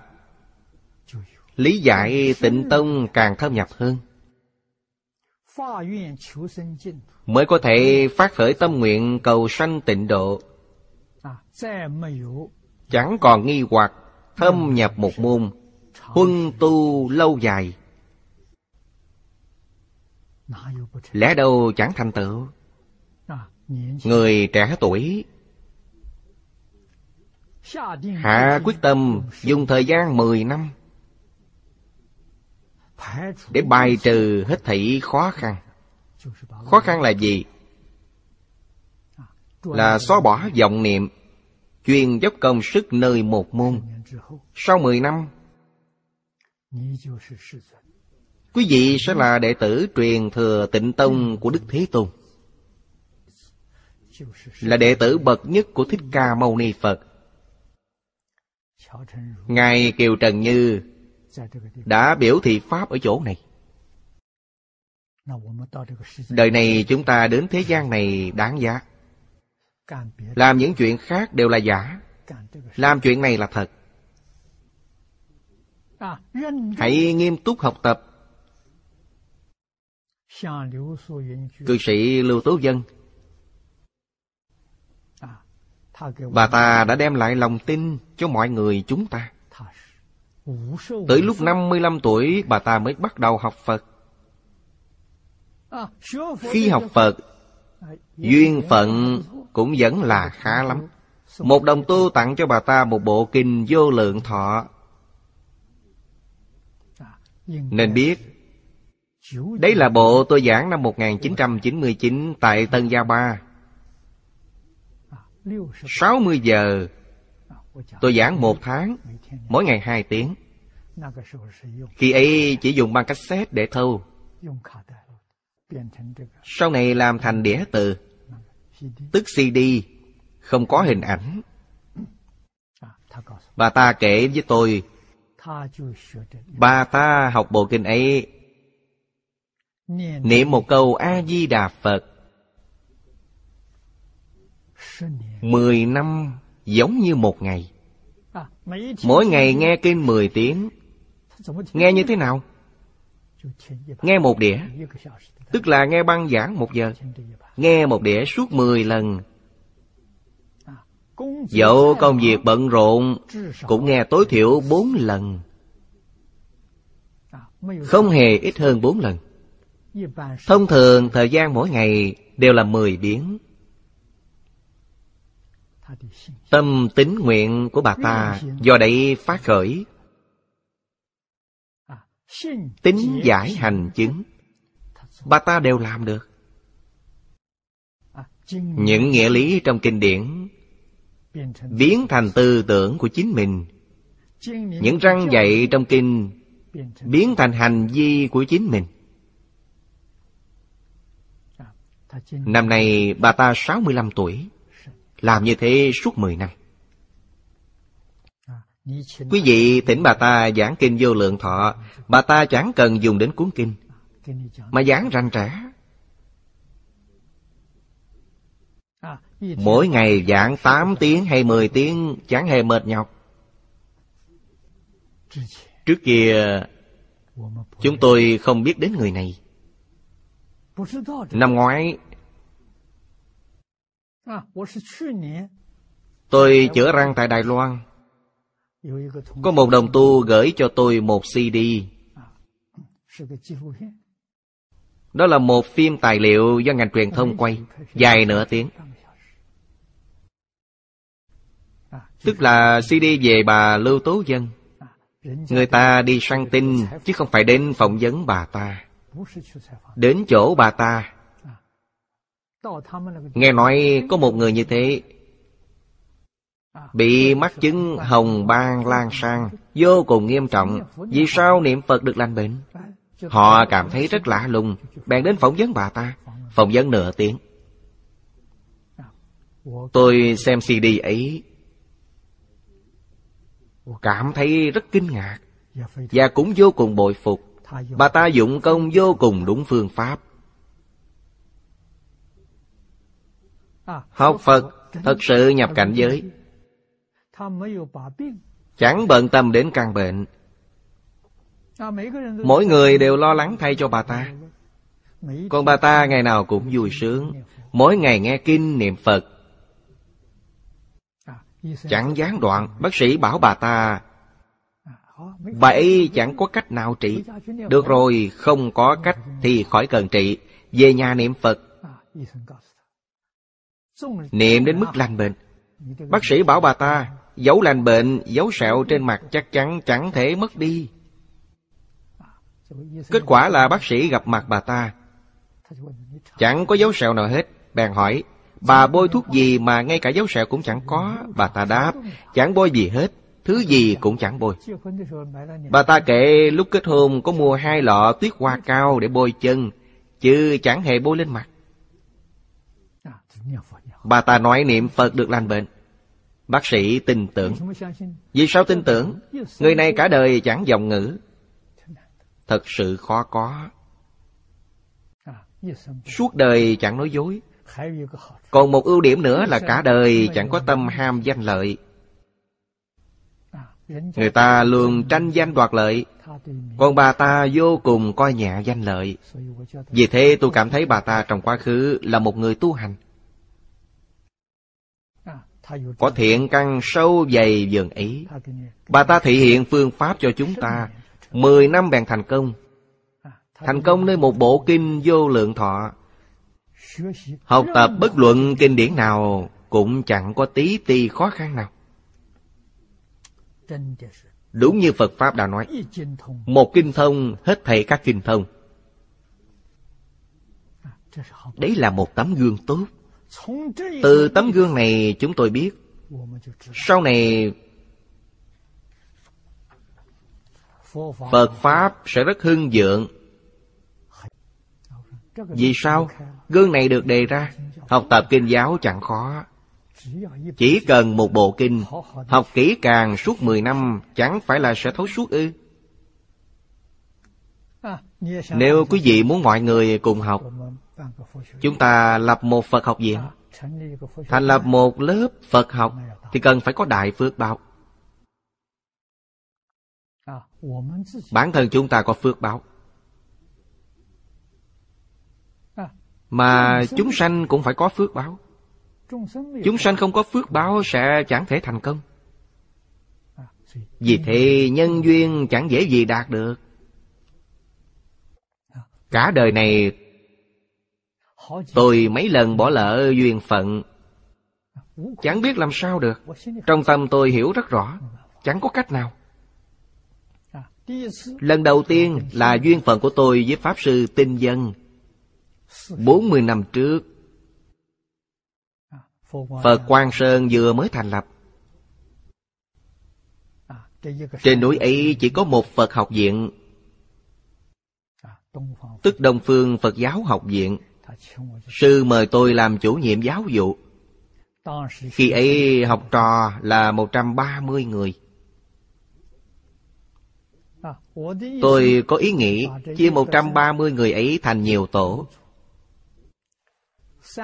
Speaker 1: Lý giải tịnh tông càng thâm nhập hơn. Mới có thể phát khởi tâm nguyện cầu sanh tịnh độ. Chẳng còn nghi hoặc thâm nhập một môn huân tu lâu dài. Lẽ đâu chẳng thành tựu? Người trẻ tuổi. Hạ quyết tâm dùng thời gian 10 năm để bài trừ hết thảy khó khăn. Khó khăn là gì? Là xóa bỏ vọng niệm, chuyên dốc công sức nơi một môn. Sau 10 năm Quý vị sẽ là đệ tử truyền thừa tịnh tông của Đức Thế Tôn. Là đệ tử bậc nhất của Thích Ca Mâu Ni Phật. Ngài Kiều Trần Như đã biểu thị Pháp ở chỗ này. Đời này chúng ta đến thế gian này đáng giá. Làm những chuyện khác đều là giả. Làm chuyện này là thật Hãy nghiêm túc học tập. Cư sĩ Lưu Tố Dân. Bà ta đã đem lại lòng tin cho mọi người chúng ta. Tới lúc 55 tuổi bà ta mới bắt đầu học Phật. Khi học Phật Duyên phận cũng vẫn là khá lắm. Một đồng tu tặng cho bà ta một bộ kinh vô lượng thọ nên biết Đây là bộ tôi giảng năm 1999 tại Tân Gia Ba. 60 giờ Tôi giảng một tháng Mỗi ngày hai tiếng. Khi ấy chỉ dùng băng cassette để thâu. Sau này làm thành đĩa từ Tức CD Không có hình ảnh. Bà ta kể với tôi Bà ta học bộ kinh ấy. Niệm một câu A-di-đà Phật. Mười năm giống như một ngày. Mỗi ngày nghe kinh mười tiếng. Nghe như thế nào? Nghe một đĩa. Tức là nghe băng giảng một giờ. Nghe một đĩa suốt mười lần Dẫu công việc bận rộn, Cũng nghe tối thiểu bốn lần. Không hề ít hơn bốn lần. Thông thường, thời gian mỗi ngày đều là mười biến. Tâm tính nguyện của bà ta do đây phát khởi. Tính giải hành chứng. Bà ta đều làm được. Những nghĩa lý trong kinh điển Biến thành tư tưởng của chính mình. Những răng dạy trong kinh Biến thành hành vi của chính mình. Năm nay bà ta 65 tuổi, Làm như thế suốt 10 năm. Quý vị thỉnh bà ta giảng kinh vô lượng thọ, Bà ta chẳng cần dùng đến cuốn kinh, Mà giảng rành rẽ Mỗi ngày giảng 8 tiếng hay 10 tiếng, Chẳng hề mệt nhọc. Trước kia, Chúng tôi không biết đến người này. Năm ngoái, Tôi chữa răng tại Đài Loan. Có một đồng tu gửi cho tôi một CD Đó là một phim tài liệu do ngành truyền thông quay, Dài nửa tiếng. Tức là CD về bà Lưu Tố Dân. Người ta đi săn tin, Chứ không phải đến phỏng vấn bà ta. Đến chỗ bà ta. Nghe nói có một người như thế. Bị mắc chứng hồng ban lan sang, Vô cùng nghiêm trọng. Vì sao niệm Phật được lành bệnh? Họ cảm thấy rất lạ lùng, Bèn đến phỏng vấn bà ta. Phỏng vấn nửa tiếng. Tôi xem CD ấy Cảm thấy rất kinh ngạc. Và cũng vô cùng bội phục. Bà ta dụng công vô cùng đúng phương pháp. Học Phật thật sự nhập cảnh giới. Chẳng bận tâm đến căn bệnh. Mỗi người đều lo lắng thay cho bà ta. Còn bà ta ngày nào cũng vui sướng. Mỗi ngày nghe kinh niệm Phật Chẳng gián đoạn Bác sĩ bảo bà ta Bà ấy chẳng có cách nào trị. Được rồi không có cách Thì khỏi cần trị. Về nhà niệm Phật. Niệm đến mức lành bệnh. Bác sĩ bảo bà ta Dấu lành bệnh, dấu sẹo trên mặt chắc chắn chẳng thể mất đi. Kết quả là bác sĩ gặp mặt bà ta. Chẳng có dấu sẹo nào hết. Bèn hỏi Bà bôi thuốc gì mà ngay cả dấu sẹo cũng chẳng có. Bà ta đáp, Chẳng bôi gì hết. Thứ gì cũng chẳng bôi. Bà ta kể lúc kết hôn có mua hai lọ tuyết hoa cao để bôi chân, Chứ chẳng hề bôi lên mặt. Bà ta nói niệm Phật được lành bệnh. Bác sĩ tin tưởng. Vì sao tin tưởng? Người này cả đời chẳng dòng ngữ. Thật sự khó có. Suốt đời chẳng nói dối. Còn một ưu điểm nữa là cả đời chẳng có tâm ham danh lợi. Người ta luôn tranh danh đoạt lợi. Còn bà ta vô cùng coi nhẹ danh lợi. Vì thế tôi cảm thấy bà ta trong quá khứ là một người tu hành. Có thiện căn sâu dày dần ấy Bà ta thị hiện phương pháp cho chúng ta. Mười năm bèn thành công. Thành công nơi một bộ kinh vô lượng thọ Học tập bất luận kinh điển nào Cũng chẳng có tí ti khó khăn nào. Đúng như Phật Pháp đã nói, Một kinh thông hết thầy các kinh thông. Đấy là một tấm gương tốt. Từ tấm gương này chúng tôi biết, Sau này Phật Pháp sẽ rất hưng dượng vì sao? Gương này được đề ra. Học tập kinh giáo chẳng khó. Chỉ cần một bộ kinh, Học kỹ càng suốt 10 năm, Chẳng phải là sẽ thấu suốt ư? Nếu quý vị muốn mọi người cùng học, Chúng ta lập một Phật học viện. Thành lập một lớp Phật học Thì cần phải có đại phước báo. Bản thân chúng ta có phước báo. Mà chúng sanh cũng phải có phước báo. Chúng sanh không có phước báo sẽ chẳng thể thành công. Vì thế nhân duyên chẳng dễ gì đạt được. Cả đời này, Tôi mấy lần bỏ lỡ duyên phận. Chẳng biết làm sao được. Trong tâm tôi hiểu rất rõ, Chẳng có cách nào. Lần đầu tiên là duyên phận của tôi với Pháp Sư Tinh Dân. 40 năm trước, Phật Quang Sơn vừa mới thành lập. Trên núi ấy chỉ có một Phật học viện. Tức Đông Phương Phật giáo học viện. Sư mời tôi làm chủ nhiệm giáo vụ. Khi ấy học trò là 130 người. Tôi có ý nghĩ chia 130 người ấy thành nhiều tổ.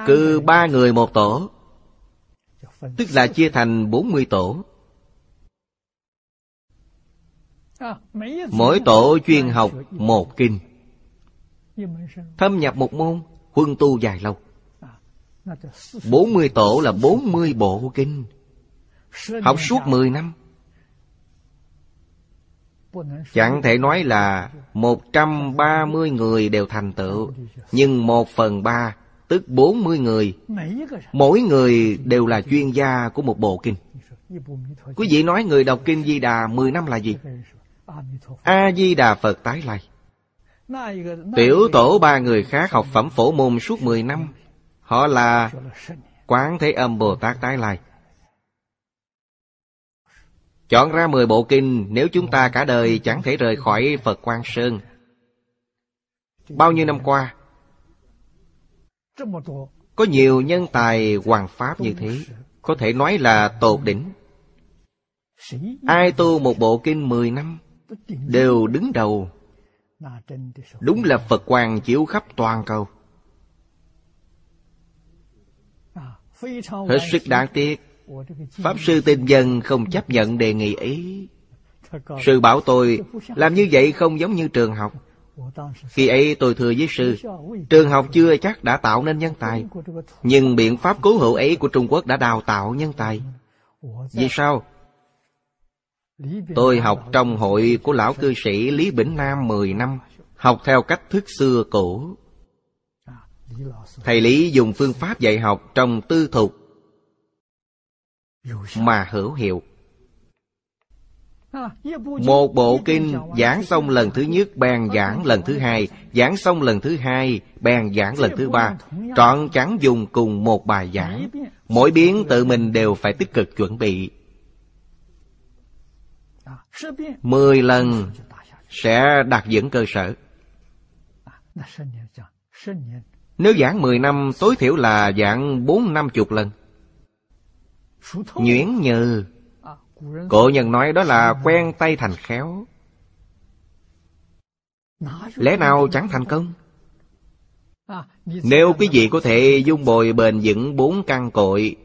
Speaker 1: Cứ ba người một tổ Tức là chia thành 40 tổ. Mỗi tổ chuyên học một kinh. Thâm nhập một môn Huân tu dài lâu. 40 tổ là 40 bộ kinh. Học suốt 10 năm. Chẳng thể nói là 130 người đều thành tựu Nhưng một phần ba Tức 40 người. Mỗi người đều là chuyên gia của một bộ kinh. Quý vị nói người đọc kinh Di Đà 10 năm là gì? A-di-đà Phật tái lai. Tiểu tổ ba người khác học phẩm phổ môn suốt 10 năm. Họ là Quán Thế Âm Bồ Tát tái lai. Chọn ra 10 bộ kinh, Nếu chúng ta cả đời chẳng thể rời khỏi Phật Quang Sơn. Bao nhiêu năm qua có nhiều nhân tài hoàng pháp như thế, Có thể nói là tột đỉnh. Ai tu một bộ kinh 10 năm, Đều đứng đầu. Đúng là Phật quang chiếu khắp toàn cầu. Hết sức đáng tiếc, Pháp sư tinh dân không chấp nhận đề nghị ấy. Sư bảo tôi, Làm như vậy không giống như trường học khi ấy tôi thưa với sư, Trường học chưa chắc đã tạo nên nhân tài, Nhưng biện pháp cứu hữu ấy của Trung Quốc đã đào tạo nhân tài. Vì sao? Tôi học trong hội của lão cư sĩ Lý Bỉnh Nam 10 năm, Học theo cách thức xưa cũ. Thầy Lý dùng phương pháp dạy học trong tư thục Mà hữu hiệu một bộ kinh giảng xong lần thứ nhất bèn giảng lần thứ hai. Giảng xong lần thứ hai bèn giảng lần thứ ba. Trọn chẳng dùng cùng một bài giảng. Mỗi biến tự mình đều phải tích cực chuẩn bị. Mười lần sẽ đạt vững cơ sở. Nếu giảng mười năm tối thiểu là giảng bốn năm chục lần. Nhuyễn nhừ Cổ nhân nói đó là quen tay thành khéo. Lẽ nào chẳng thành công? Nếu quý vị có thể dung bồi bền vững bốn căn cội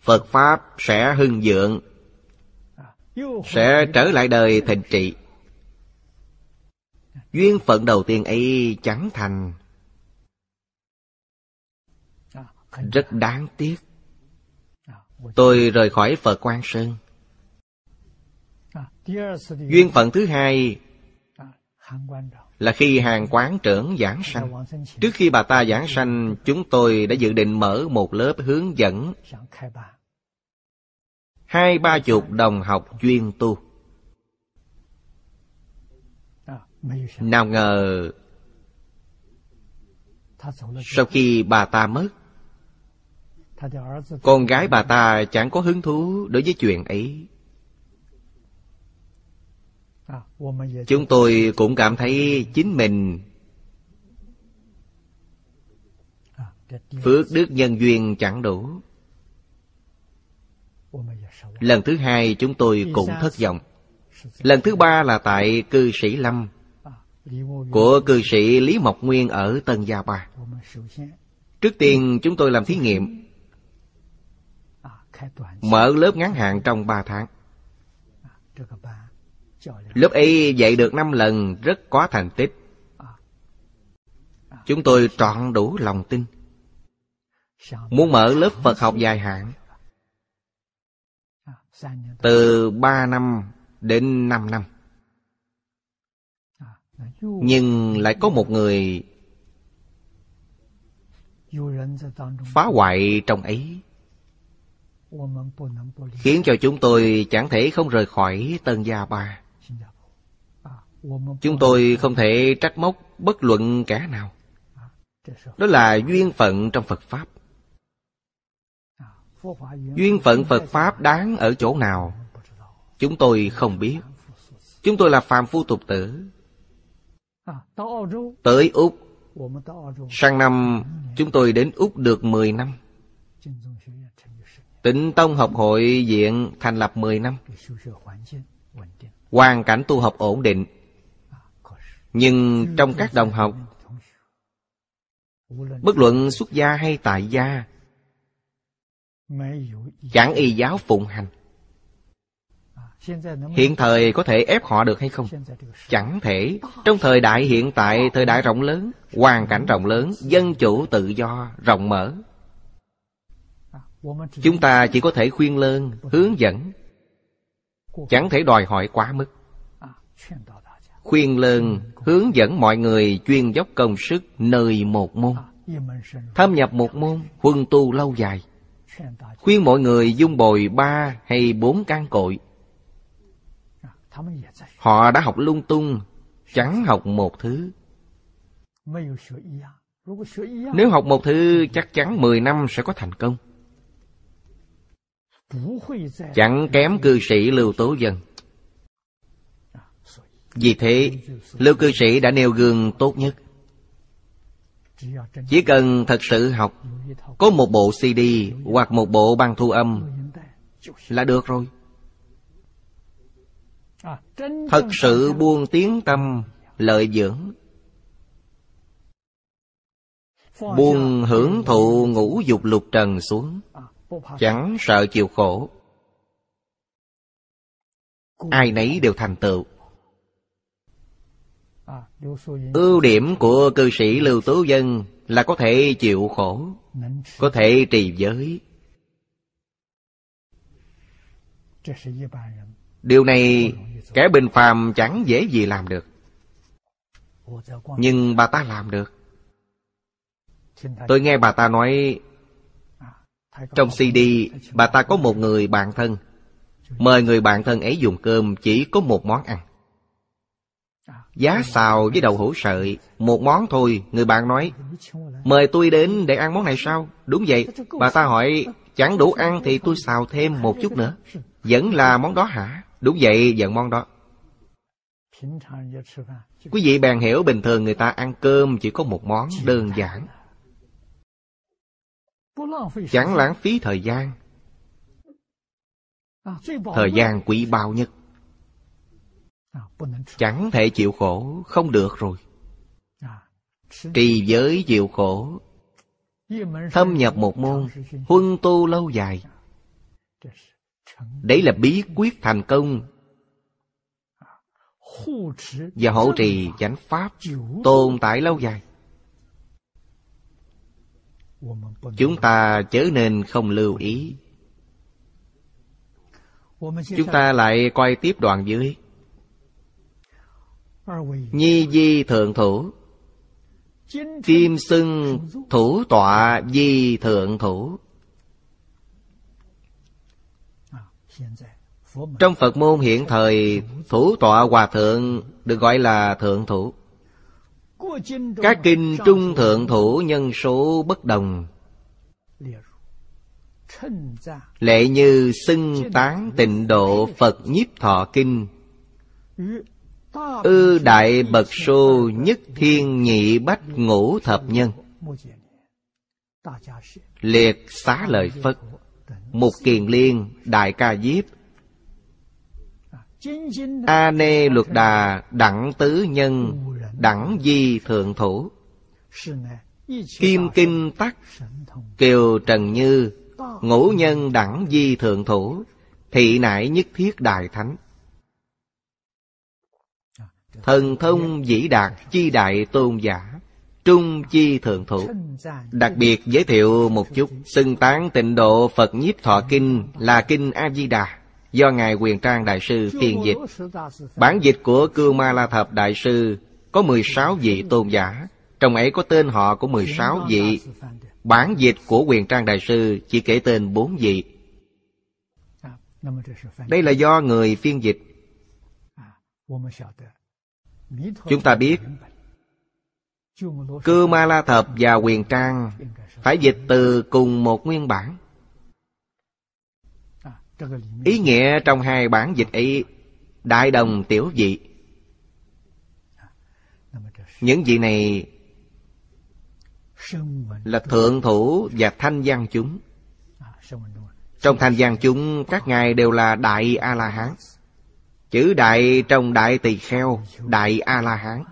Speaker 1: Phật Pháp sẽ hưng vượng Sẽ trở lại đời thịnh trị. Duyên phận đầu tiên ấy chẳng thành. Rất đáng tiếc Tôi rời khỏi Phật Quang Sơn. Duyên phận thứ hai Là khi hàng quán trưởng giảng sanh. Trước khi bà ta giảng sanh Chúng tôi đã dự định mở một lớp hướng dẫn. Hai ba chục đồng học chuyên tu. Nào ngờ Sau khi bà ta mất Con gái bà ta chẳng có hứng thú đối với chuyện ấy. Chúng tôi cũng cảm thấy chính mình phước đức nhân duyên chẳng đủ. Lần thứ hai chúng tôi cũng thất vọng. lần thứ ba là tại cư sĩ lâm của cư sĩ lý mộc nguyên ở tân gia ba. Trước tiên chúng tôi làm thí nghiệm mở lớp ngắn hạn trong ba tháng. Lớp ấy dạy được năm lần rất có thành tích. Chúng tôi trọn đủ lòng tin. Muốn mở lớp phật học dài hạn. Từ ba năm đến năm năm. Nhưng lại có một người phá hoại trong ấy khiến cho chúng tôi chẳng thể không rời khỏi tân gia ba. Chúng tôi không thể trách móc bất luận kẻ nào. Đó là duyên phận trong phật pháp. Duyên phận phật pháp đáng ở chỗ nào? Chúng tôi không biết. Chúng tôi là phàm phu tục tử. Tới úc. Sang năm chúng tôi đến úc được 10 năm Tịnh Tông học hội viện thành lập 10 năm. Hoàn cảnh tu học ổn định. Nhưng trong các đồng học Bất luận xuất gia hay tại gia Chẳng y giáo phụng hành. Hiện thời có thể ép họ được hay không? Chẳng thể. Trong thời đại hiện tại, thời đại rộng lớn Hoàn cảnh rộng lớn, dân chủ tự do, rộng mở Chúng ta chỉ có thể khuyên lơn, hướng dẫn. Chẳng thể đòi hỏi quá mức. Khuyên lơn, hướng dẫn mọi người chuyên dốc công sức nơi một môn. Thâm nhập một môn, huân tu lâu dài. Khuyên mọi người dung bồi ba hay bốn căn cội. Họ đã học lung tung Chẳng học một thứ. Nếu học một thứ chắc chắn 10 năm sẽ có thành công. Chẳng kém cư sĩ Lưu Tố Dân. Vì thế, Lưu cư sĩ đã nêu gương tốt nhất. Chỉ cần thật sự học, Có một bộ CD Hoặc một bộ băng thu âm Là được rồi. Thật sự buông tiếng tâm, Lợi dưỡng. Buông hưởng thụ ngũ dục lục trần xuống. Chẳng sợ chịu khổ. Ai nấy đều thành tựu. Ưu điểm của cư sĩ Lưu Tố Dân Là có thể chịu khổ, Có thể trì giới. Điều này kẻ bình phàm chẳng dễ gì làm được. Nhưng bà ta làm được. Tôi nghe bà ta nói trong CD, bà ta có một người bạn thân. Mời người bạn thân ấy dùng cơm chỉ có một món ăn. Giá xào với đậu hũ sợi, một món thôi, người bạn nói. Mời tôi đến để ăn món này sao? Đúng vậy, bà ta hỏi, chẳng đủ ăn thì tôi xào thêm một chút nữa. Vẫn là món đó hả? Đúng vậy, vẫn món đó. Quý vị bèn hiểu bình thường người ta ăn cơm chỉ có một món đơn giản Chẳng lãng phí thời gian. Thời gian quý bao nhất. Chẳng thể chịu khổ Không được rồi. Trì giới chịu khổ. Thâm nhập một môn Huân tu lâu dài. Đấy là bí quyết thành công. Và hộ trì chánh pháp Tồn tại lâu dài chúng ta chớ nên không lưu ý. Chúng ta lại quay tiếp đoạn dưới. Nhi di thượng thủ. Kim xưng thủ tọa di thượng thủ. Trong phật môn hiện thời, thủ tọa hòa thượng được gọi là thượng thủ các kinh trung thượng thủ nhân số bất đồng. Lệ như xưng tán tịnh độ Phật nhiếp thọ kinh. Ư đại bậc sô nhất thiên nhị bách ngũ thập nhân. Liệt xá lợi Phất Mục Kiền Liên, Đại Ca Diếp. A Nê Luật Đà, Đẳng Tứ Nhân. Đẳng Di Thượng Thủ. Kim Kinh Tắc, Kiều Trần Như, Ngũ Nhân Đẳng Di Thượng Thủ, Thị nại nhất thiết Đại Thánh. Thần thông dĩ đạt, chi đại tôn giả, Trung chi thượng thủ. Đặc biệt giới thiệu một chút, Xưng tán tịnh độ Phật Nhiếp Thọ Kinh Là Kinh A-di-đà, Do Ngài Quyền Trang Đại Sư phiên dịch. Bản dịch của Cưu Ma La Thập Đại Sư có 16 vị tôn giả. Trong ấy có tên họ của 16 vị. Bản dịch của Quyền Trang Đại Sư Chỉ kể tên 4 vị. Đây là do người phiên dịch. Chúng ta biết Cư Ma La Thập và Quyền Trang Phải dịch từ cùng một nguyên bản. Ý nghĩa trong hai bản dịch ấy, Đại đồng tiểu dị. Những vị này Là thượng thủ và thanh văn chúng. Trong thanh văn chúng, Các ngài đều là Đại A-la-hán. Chữ đại trong đại tỳ kheo, Đại A-la-hán.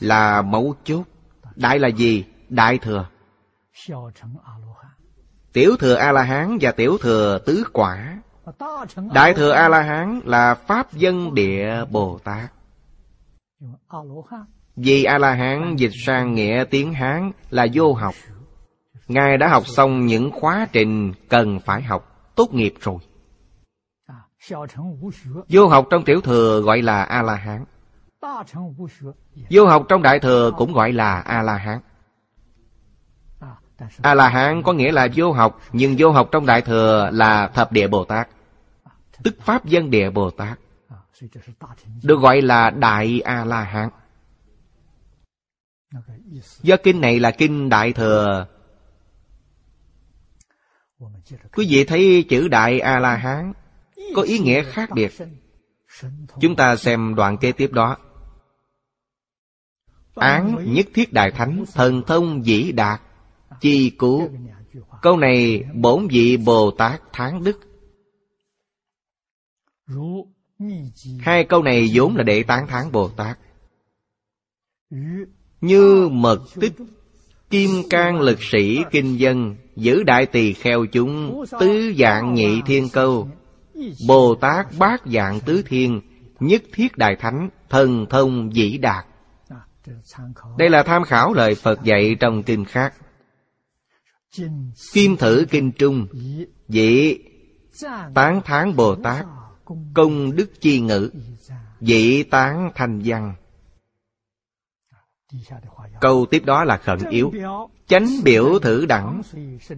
Speaker 1: Là mấu chốt. Đại là gì? Đại thừa. Tiểu thừa A-la-hán và tiểu thừa tứ quả. Đại thừa A-la-hán là Pháp dân địa Bồ Tát Vì A-la-hán dịch sang nghĩa tiếng Hán là vô học Ngài đã học xong những khóa trình cần phải học tốt nghiệp rồi. Vô học trong tiểu thừa gọi là A-la-hán. Vô học trong đại thừa cũng gọi là A-la-hán. A-la-hán có nghĩa là vô học, nhưng vô học trong đại thừa là thập địa Bồ Tát. Tức Pháp dân địa Bồ Tát. Được gọi là Đại A-la-hán. Do kinh này là kinh Đại Thừa. Quý vị thấy chữ Đại A-la-hán Có ý nghĩa khác biệt. Chúng ta xem đoạn kế tiếp đó. Án nhất thiết đại thánh Thần thông dĩ đạt Chi cứu. Câu này bổn vị Bồ Tát Thắng Đức Hai câu này vốn là để tán thán Bồ Tát. Như mật tích, Kim can lực sĩ kinh dân, Giữ đại tỳ kheo chúng, Tứ dạng nhị thiên câu. Bồ Tát bát dạng tứ thiên, Nhất thiết đại thánh, Thần thông dĩ đạt. Đây là tham khảo lời Phật dạy trong kinh khác. Kim thử kinh trung, Dĩ Tán thán Bồ Tát. Công đức chi ngữ. Dị tán thanh văn. Câu tiếp đó là khẩn yếu. Chánh biểu thử đẳng.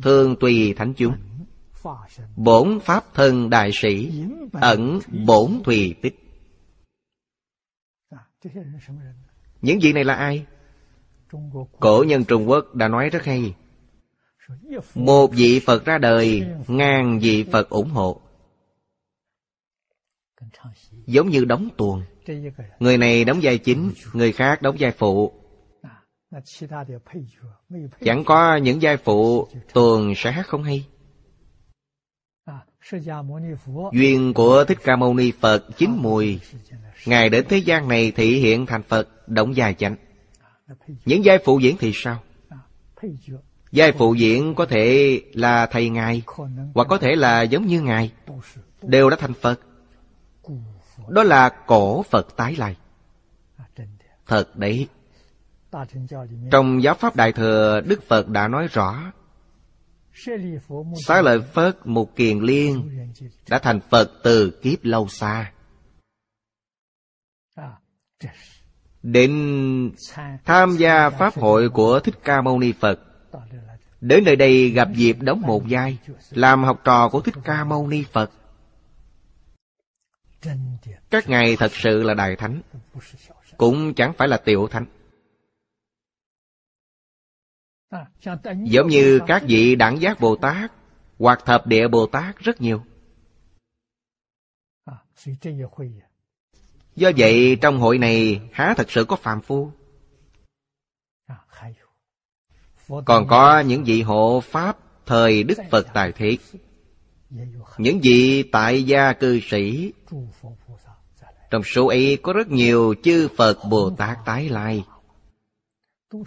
Speaker 1: Thường tùy thánh chúng. Bổn pháp thân đại sĩ. Ẩn bổn thùy tích. Những vị này là ai? Cổ nhân Trung Quốc đã nói rất hay. Một vị Phật ra đời Ngàn vị Phật ủng hộ Giống như đóng tuồng. Người này đóng vai chính, Người khác đóng vai phụ. Chẳng có những vai phụ tuồng sẽ hát không hay. Duyên của Thích Ca Mâu Ni Phật chín mùi. Ngài đến thế gian này thị hiện thành Phật Động dài chánh. Những giai phụ diễn thì sao? Giai phụ diễn có thể là thầy Ngài, Hoặc có thể là giống như Ngài, Đều đã thành Phật. Đó là cổ Phật tái lai. Thật đấy. Trong giáo pháp Đại Thừa, Đức Phật đã nói rõ Xá lợi Phất một kiền liên Đã thành Phật từ kiếp lâu xa. Đến tham gia Pháp hội của Thích Ca Mâu Ni Phật Đến nơi đây gặp dịp đóng một vai Làm học trò của Thích Ca Mâu Ni Phật. Các ngài thật sự là Đại Thánh, Cũng chẳng phải là Tiểu Thánh. Giống như các vị đẳng giác Bồ Tát Hoặc thập địa Bồ Tát rất nhiều. Do vậy, trong hội này há thật sự có phàm phu. Còn có những vị hộ Pháp, thời Đức Phật Tài thiết những vị tại gia cư sĩ. Trong số ấy có rất nhiều chư Phật Bồ Tát tái lai.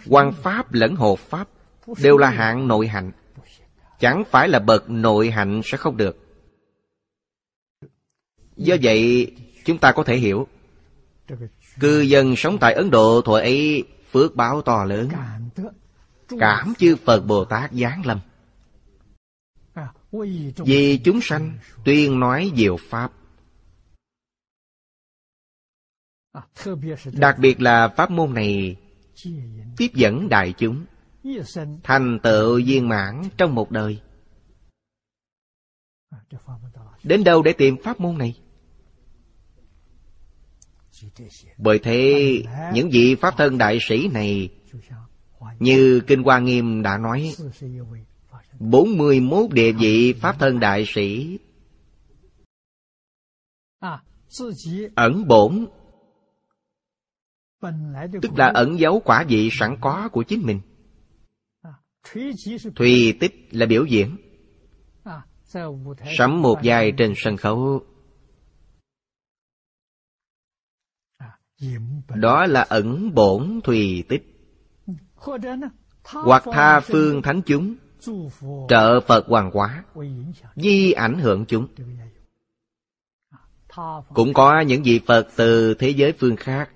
Speaker 1: Quan Pháp lẫn hộ Pháp Đều là hạng nội hạnh. Chẳng phải là bậc nội hạnh sẽ không được. Do vậy, chúng ta có thể hiểu, Cư dân sống tại Ấn Độ thuở ấy phước báo to lớn. Cảm chư Phật Bồ Tát giáng lâm. Vì chúng sanh tuyên nói diệu Pháp Đặc biệt là pháp môn này Tiếp dẫn đại chúng, Thành tựu viên mãn trong một đời Đến đâu để tìm pháp môn này? Bởi thế, những vị Pháp thân đại sĩ này, Như Kinh Hoa Nghiêm đã nói 41 địa vị Pháp thân đại sĩ. Ẩn bổn. Tức là ẩn giấu quả vị sẵn có của chính mình. Thùy tích là biểu diễn. Sắm một vai trên sân khấu. Đó là ẩn bổn thùy tích. Hoặc tha phương thánh chúng Trợ Phật hoàng hóa Di ảnh hưởng chúng. Cũng có những vị Phật từ thế giới phương khác.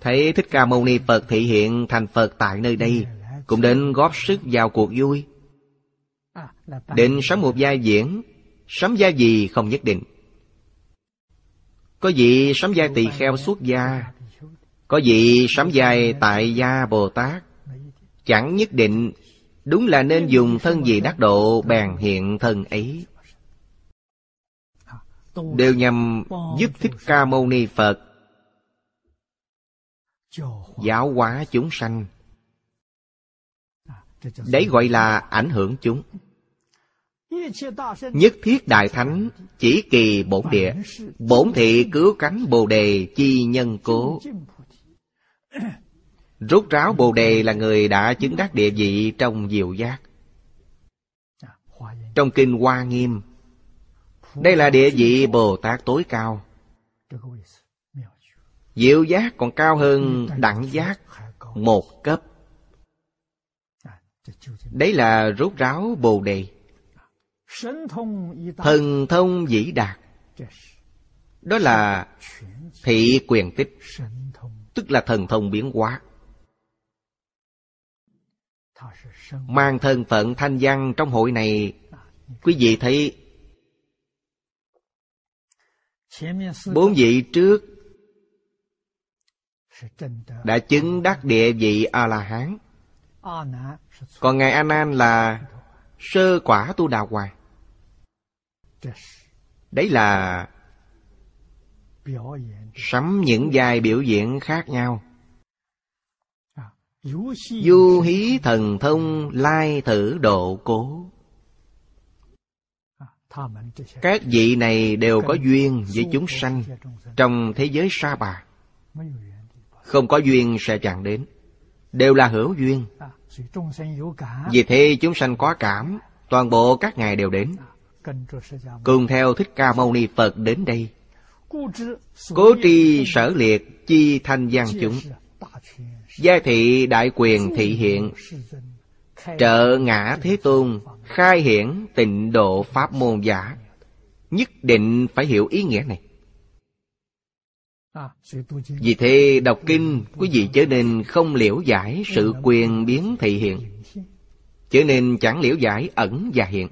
Speaker 1: Thấy Thích Ca Mâu Ni Phật thị hiện thành Phật tại nơi đây Cũng đến góp sức vào cuộc vui. Định sắm một vai diễn Sắm vai gì không nhất định. Có vị sắm vai tỳ kheo xuất gia Có vị sắm vai tại gia Bồ Tát Chẳng nhất định. Đúng là nên dùng thân gì đắc độ bèn hiện thân ấy. Đều nhằm giúp Thích Ca Mâu Ni Phật Giáo hóa chúng sanh. Đấy gọi là ảnh hưởng chúng. Nhất thiết Đại Thánh chỉ kỳ bổn địa, Bổn thị cứu cánh Bồ Đề chi nhân cố. Rút ráo Bồ Đề là người đã chứng đắc địa vị trong diệu giác. Trong Kinh Hoa Nghiêm, Đây là địa vị Bồ Tát tối cao. Diệu giác còn cao hơn đẳng giác một cấp. Đấy là rút ráo Bồ Đề. Thần thông dĩ đạt. Đó là thị quyền tích, Tức là thần thông biến hóa. Mang thân phận thanh văn trong hội này, Quý vị thấy Bốn vị trước Đã chứng đắc địa vị A-la-hán. Còn Ngài A Nan là Sơ quả tu đà hoàng. Đấy là Sắm những vai biểu diễn khác nhau. Du hí thần thông lai thử độ cố. Các vị này đều có duyên với chúng sanh Trong thế giới sa bà. Không có duyên sẽ chẳng đến. Đều là hữu duyên. Vì thế chúng sanh có cảm Toàn bộ các ngài đều đến. Cùng theo Thích Ca Mâu Ni Phật đến đây. Cố tri sở liệt chi thanh văn chúng Gia thị đại quyền thị hiện, Trợ ngã Thế Tôn, Khai hiển tịnh độ Pháp môn giả. Nhất định phải hiểu ý nghĩa này. Vì thế, đọc kinh, Quý vị chớ nên không liễu giải Sự quyền biến thị hiện. Chớ nên chẳng liễu giải ẩn và hiện.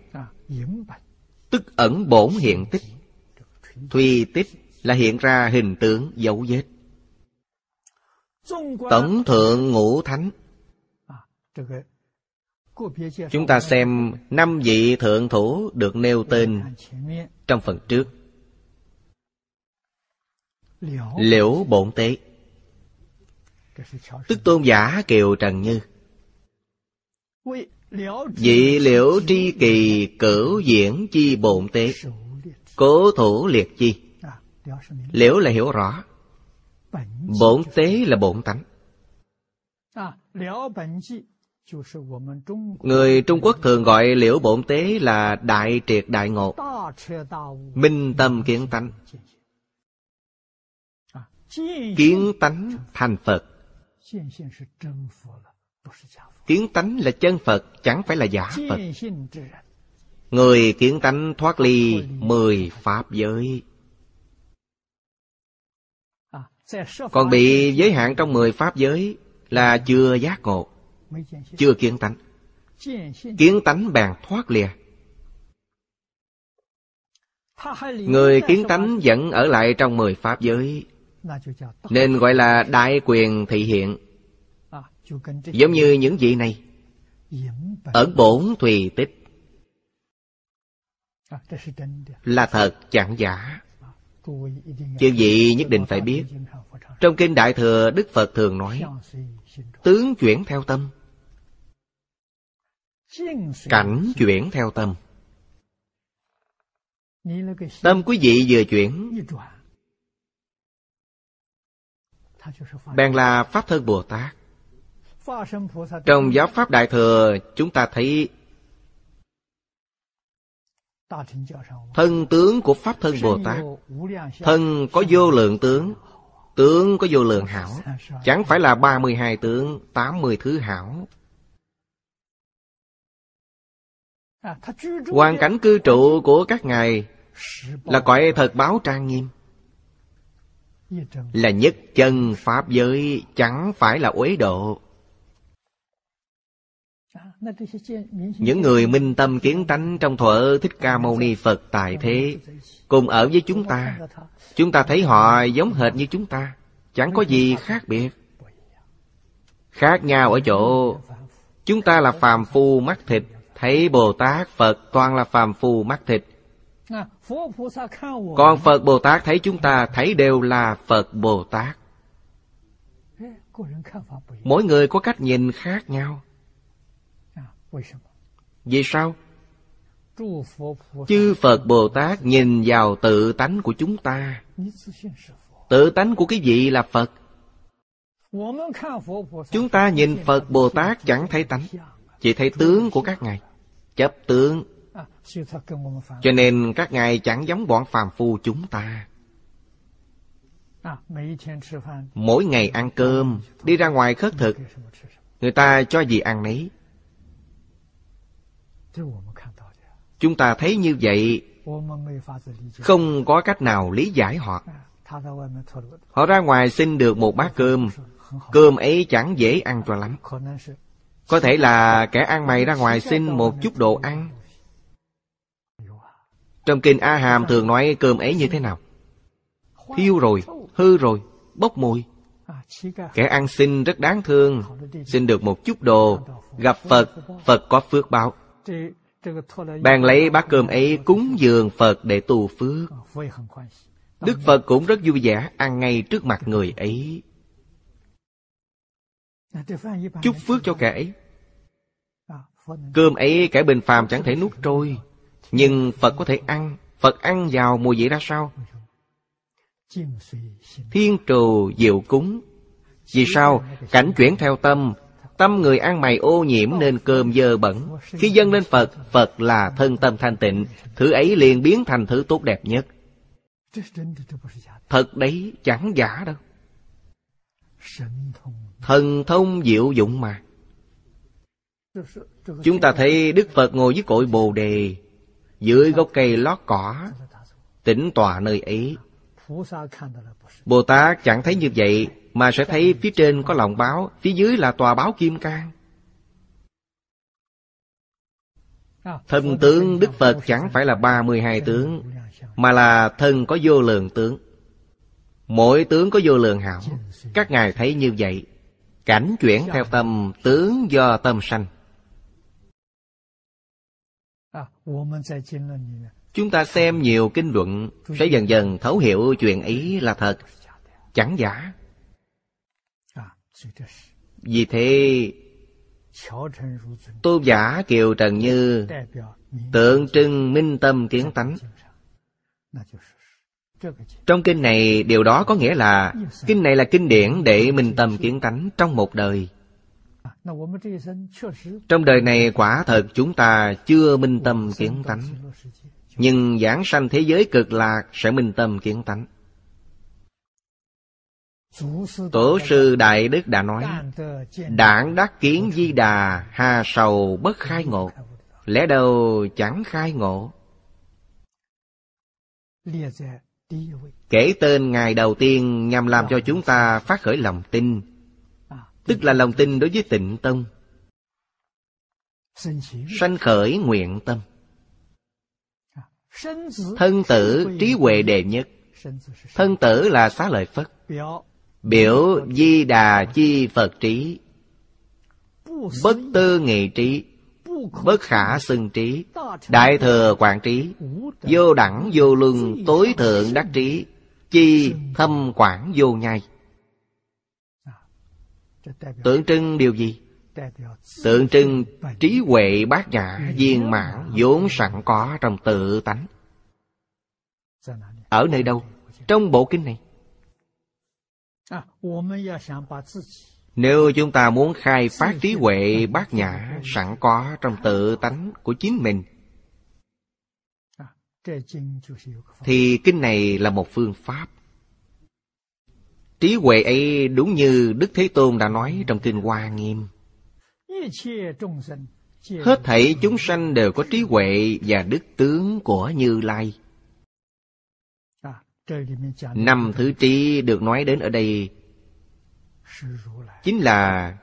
Speaker 1: Tức ẩn bổn hiện tích. Thùy tích là hiện ra hình tướng dấu vết. Tổng thượng ngũ thánh. Chúng ta xem năm vị thượng thủ được nêu tên trong phần trước. Liễu bổn tế. Tức tôn giả Kiều Trần Như. Vị liễu tri kỳ cửu diễn chi bổn tế. Cố thủ liệt chi. Liễu là hiểu rõ. Bổn tế là bổn tánh. Người Trung Quốc thường gọi liễu bổn tế là đại triệt đại ngộ. Minh tâm kiến tánh. Kiến tánh thành Phật. Kiến tánh là chân Phật Chẳng phải là giả Phật. Người kiến tánh thoát ly. Mười Pháp giới Còn bị giới hạn trong mười Pháp giới Là chưa giác ngộ Chưa kiến tánh. Kiến tánh bèn thoát lìa. Người kiến tánh vẫn ở lại trong mười Pháp giới. Nên gọi là đại quyền thị hiện. Giống như những vị này Ẩn bổn thùy tích. Là thật chẳng giả Chư vị nhất định phải biết. Trong Kinh Đại Thừa, Đức Phật thường nói, Tướng chuyển theo tâm. Cảnh chuyển theo tâm. Tâm quý vị vừa chuyển. Bèn là Pháp Thân Bồ Tát. Trong giáo Pháp Đại Thừa, Chúng ta thấy Thân tướng của Pháp Thân Bồ Tát Thân có vô lượng tướng Tướng có vô lượng hảo Chẳng phải là 32 tướng 80 thứ hảo。Hoàn cảnh cư trụ của các ngài Là cõi thật báo trang nghiêm Là nhất chân Pháp giới Chẳng phải là uế độ những người minh tâm kiến tánh trong thuở Thích Ca Mâu Ni Phật tại thế, Cùng ở với chúng ta Chúng ta thấy họ giống hệt như chúng ta, Chẳng có gì khác biệt. Khác nhau ở chỗ, Chúng ta là phàm phu mắt thịt, Thấy Bồ Tát Phật toàn là phàm phu mắt thịt. Còn Phật Bồ Tát thấy chúng ta Thấy đều là Phật Bồ Tát. Mỗi người có cách nhìn khác nhau vì sao? Chư Phật Bồ Tát nhìn vào tự tánh của chúng ta. Tự tánh của cái vị là Phật. Chúng ta nhìn Phật Bồ Tát chẳng thấy tánh Chỉ thấy tướng của các ngài Chấp tướng. Cho nên các ngài chẳng giống bọn phàm phu chúng ta. Mỗi ngày ăn cơm Đi ra ngoài khất thực. Người ta cho gì ăn nấy Chúng ta thấy như vậy Không có cách nào lý giải họ. Họ ra ngoài xin được một bát cơm. Cơm ấy chẳng dễ ăn cho lắm. Có thể là kẻ ăn mày ra ngoài xin một chút đồ ăn. Trong kinh A Hàm thường nói cơm ấy như thế nào? Thiêu rồi, hư rồi, bốc mùi. Kẻ ăn xin rất đáng thương Xin được một chút đồ Gặp Phật, Phật có phước báo. Bèn lấy bát cơm ấy cúng dường Phật để tu phước. Đức Phật cũng rất vui vẻ ăn ngay trước mặt người ấy. Chúc phước cho kẻ ấy. Cơm ấy kẻ bình phàm chẳng thể nuốt trôi Nhưng Phật có thể ăn. Phật ăn vào mùi vị ra sao? Thiên trù diệu cúng. Vì sao? Cảnh chuyển theo tâm Tâm người ăn mày ô nhiễm nên cơm dơ bẩn. Khi dâng lên Phật Phật là thân tâm thanh tịnh, Thứ ấy liền biến thành thứ tốt đẹp nhất. Thật đấy, chẳng giả đâu. Thần thông diệu dụng mà. Chúng ta thấy Đức Phật ngồi dưới cội Bồ Đề, Dưới gốc cây lót cỏ, Tĩnh tọa nơi ấy. Bồ Tát chẳng thấy như vậy mà sẽ thấy phía trên có lòng báo, Phía dưới là tòa báo kim cang. Thân tướng Đức Phật chẳng phải là 32 tướng, Mà là thân có vô lượng tướng. Mỗi tướng có vô lượng hảo. Các ngài thấy như vậy, Cảnh chuyển theo tâm Tướng do tâm sanh. Chúng ta xem nhiều kinh luận, Sẽ dần dần thấu hiểu chuyện ý là thật, Chẳng giả vì thế tôn giả kiều trần như tượng trưng minh tâm kiến tánh. Trong kinh này, điều đó có nghĩa là kinh này là kinh điển để minh tâm kiến tánh trong một đời. Trong đời này, quả thật chúng ta chưa minh tâm kiến tánh. Nhưng giảng sanh thế giới cực lạc sẽ minh tâm kiến tánh. Tổ sư Đại Đức đã nói, Đảng đắc kiến di đà, Hà sầu bất khai ngộ, Lẽ đâu chẳng khai ngộ? Kể tên Ngài đầu tiên Nhằm làm cho chúng ta phát khởi lòng tin, Tức là lòng tin đối với tịnh tông. Sanh khởi nguyện tâm. Thân tử trí huệ đề nhất. Thân tử là xá lợi Phất. Biểu di đà chi Phật trí Bất tư nghị trí, Bất khả xưng trí, Đại thừa quản trí, Vô đẳng, vô luân, tối thượng đắc trí, Chi thâm quảng vô nhai Tượng trưng điều gì? Tượng trưng trí huệ bát nhã viên mãn vốn sẵn có trong tự tánh Ở nơi đâu? Trong bộ kinh này nếu chúng ta muốn khai phát trí huệ bát nhã sẵn có trong tự tánh của chính mình. Thì kinh này là một phương pháp. Trí huệ ấy đúng như đức thế tôn đã nói trong kinh hoa nghiêm. Hết thảy chúng sanh đều có trí huệ và đức tướng của như lai Năm thứ trí được nói đến ở đây Chính là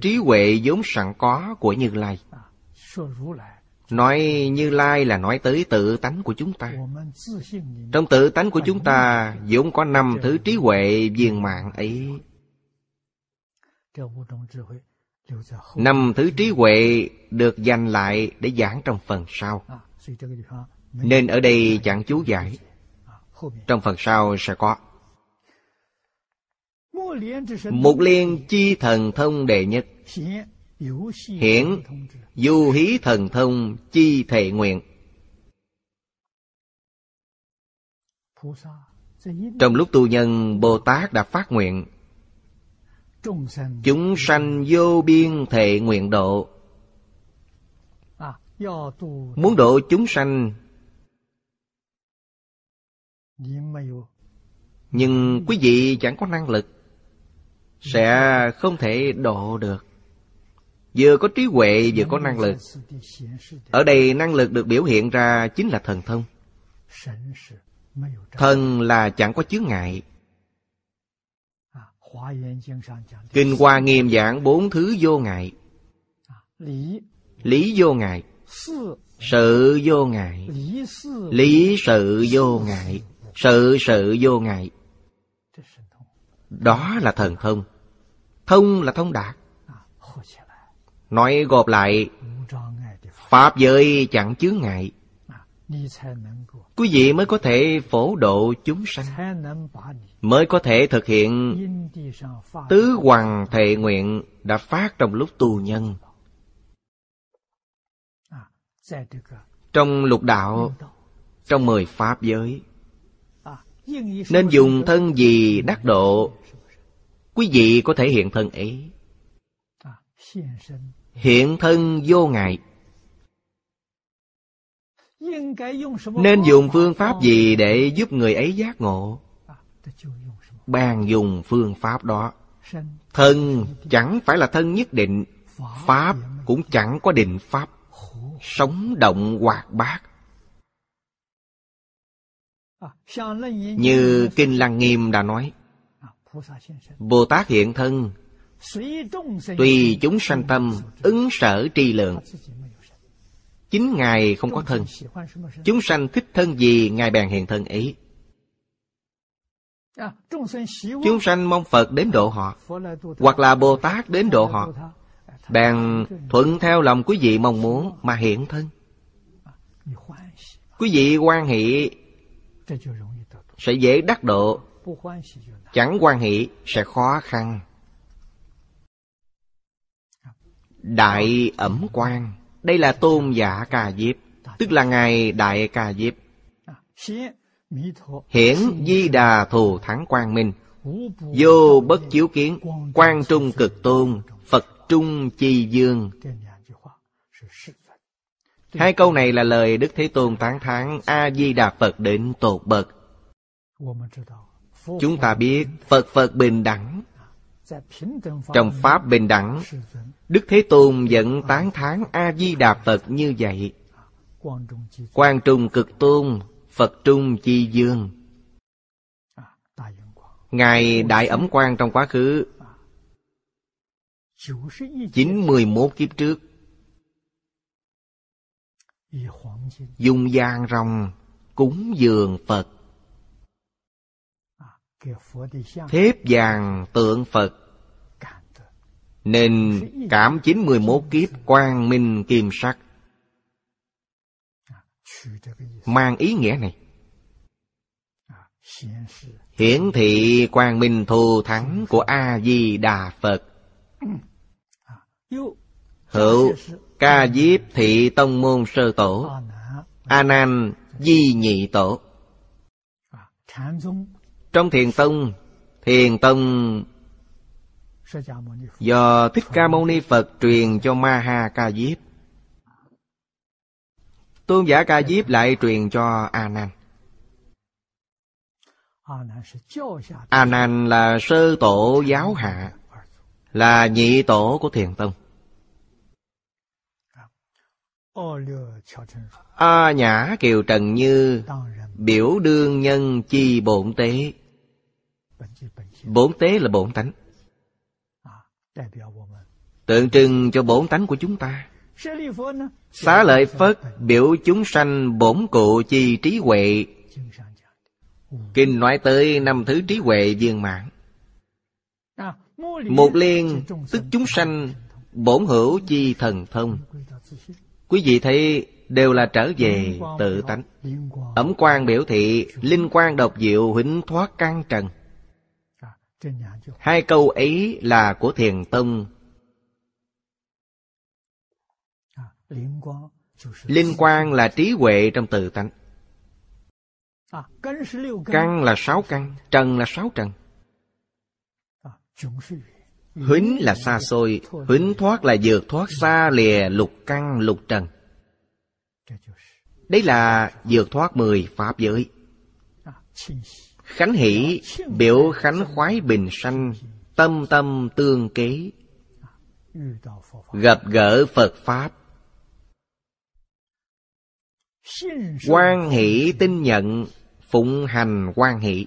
Speaker 1: Trí huệ vốn sẵn có của Như Lai. Nói Như Lai là nói tới tự tánh của chúng ta. Trong tự tánh của chúng ta, vốn có năm thứ trí huệ viên mạng ấy. Năm thứ trí huệ được dành lại để giảng trong phần sau. Nên ở đây chẳng chú giải trong phần sau sẽ có. Một liên chi thần thông đệ nhất. Hiển du hí thần thông chi thệ nguyện. Trong lúc tu nhân, Bồ Tát đã phát nguyện. Chúng sanh vô biên thệ nguyện độ. Muốn độ chúng sanh nhưng quý vị chẳng có năng lực, sẽ không thể độ được. Vừa có trí huệ, vừa có năng lực. Ở đây năng lực được biểu hiện ra chính là thần thông. Thần là chẳng có chướng ngại. Kinh hoa nghiêm giảng bốn thứ vô ngại. Lý vô ngại. Sự vô ngại. Lý sự vô ngại sự sự vô ngại. Đó là thần thông. Thông là thông đạt. Nói gộp lại, Pháp giới chẳng chướng ngại. Quý vị mới có thể phổ độ chúng sanh, Mới có thể thực hiện Tứ hoàng thệ nguyện Đã phát trong lúc tù nhân. Trong lục đạo, Trong mười pháp giới nên dùng thân gì đắc độ? Quý vị có thể hiện thân ấy. Hiện thân vô ngại. Nên dùng phương pháp gì để giúp người ấy giác ngộ? Bàn dùng phương pháp đó. Thân chẳng phải là thân nhất định, Pháp cũng chẳng có định pháp. Sống động hoạt bát như Kinh Lăng Nghiêm đã nói. Bồ Tát hiện thân. Tùy chúng sanh tâm Ứng sở tri lượng. Chính Ngài không có thân. Chúng sanh thích thân gì Ngài bèn hiện thân ấy Chúng sanh mong Phật đến độ họ Hoặc là Bồ Tát đến độ họ. Bèn thuận theo lòng quý vị mong muốn Mà hiện thân. Quý vị quan hệ sẽ dễ đắc độ. chẳng quan hệ sẽ khó khăn. Đại ẩm quan. Đây là tôn giả ca diếp. Tức là Ngài Đại ca diếp. Hiển di đà thù thắng quang minh. Vô bất chiếu kiến. Quan trung cực tôn. Phật trung chi dương Hai câu này là lời Đức Thế Tôn tán thán A-di-đà Phật đến tột bậc. Chúng ta biết Phật Phật bình đẳng. Trong Pháp bình đẳng, Đức Thế Tôn vẫn tán thán A-di-đà Phật như vậy. Quan trung cực tôn, Phật trung chi dương. Ngài Đại Ẩm quang trong quá khứ chín mười 91 kiếp trước Dùng vàng rồng cúng dường Phật. Thép vàng tượng Phật. Nên cảm chín mười một kiếp quang minh kim sắc. Mang ý nghĩa này. Hiển thị quang minh thù thắng của A-di-đà Phật. Hữu Ca Diếp Thị Tông Môn Sơ Tổ A Nan Di Nhị Tổ. Trong Thiền Tông Thiền Tông Do Thích Ca Mâu Ni Phật truyền cho Ma Ha Ca Diếp. Tôn giả Ca Diếp lại truyền cho A Nan A Nan là sơ tổ giáo hạ, Là nhị tổ của Thiền Tông. A Nhã Kiều Trần Như, Biểu đương nhân chi bổn tế. Bổn tế là bổn tánh. Tượng trưng cho bổn tánh của chúng ta. Xá lợi Phất biểu chúng sanh bổn cụ chi trí huệ. Kinh nói tới năm thứ trí huệ viên mãn. Một liên tức chúng sanh bổn hữu chi thần thông. Quý vị thấy đều là trở về tự tánh. Ẩm quan biểu thị, Linh quan độc diệu huỳnh thoát căn trần. Hai câu ấy là của Thiền Tông. Linh quan là trí huệ trong tự tánh. Căn là sáu căn, Trần là sáu trần. Huính là xa xôi Huính thoát là vượt thoát xa lìa lục căn, lục trần. Đấy là vượt thoát mười pháp giới. Khánh hỷ, biểu khánh khoái bình sanh, Tâm tâm tương kế. Gặp gỡ Phật Pháp. Quan hỷ tin nhận, Phụng hành quan hỷ.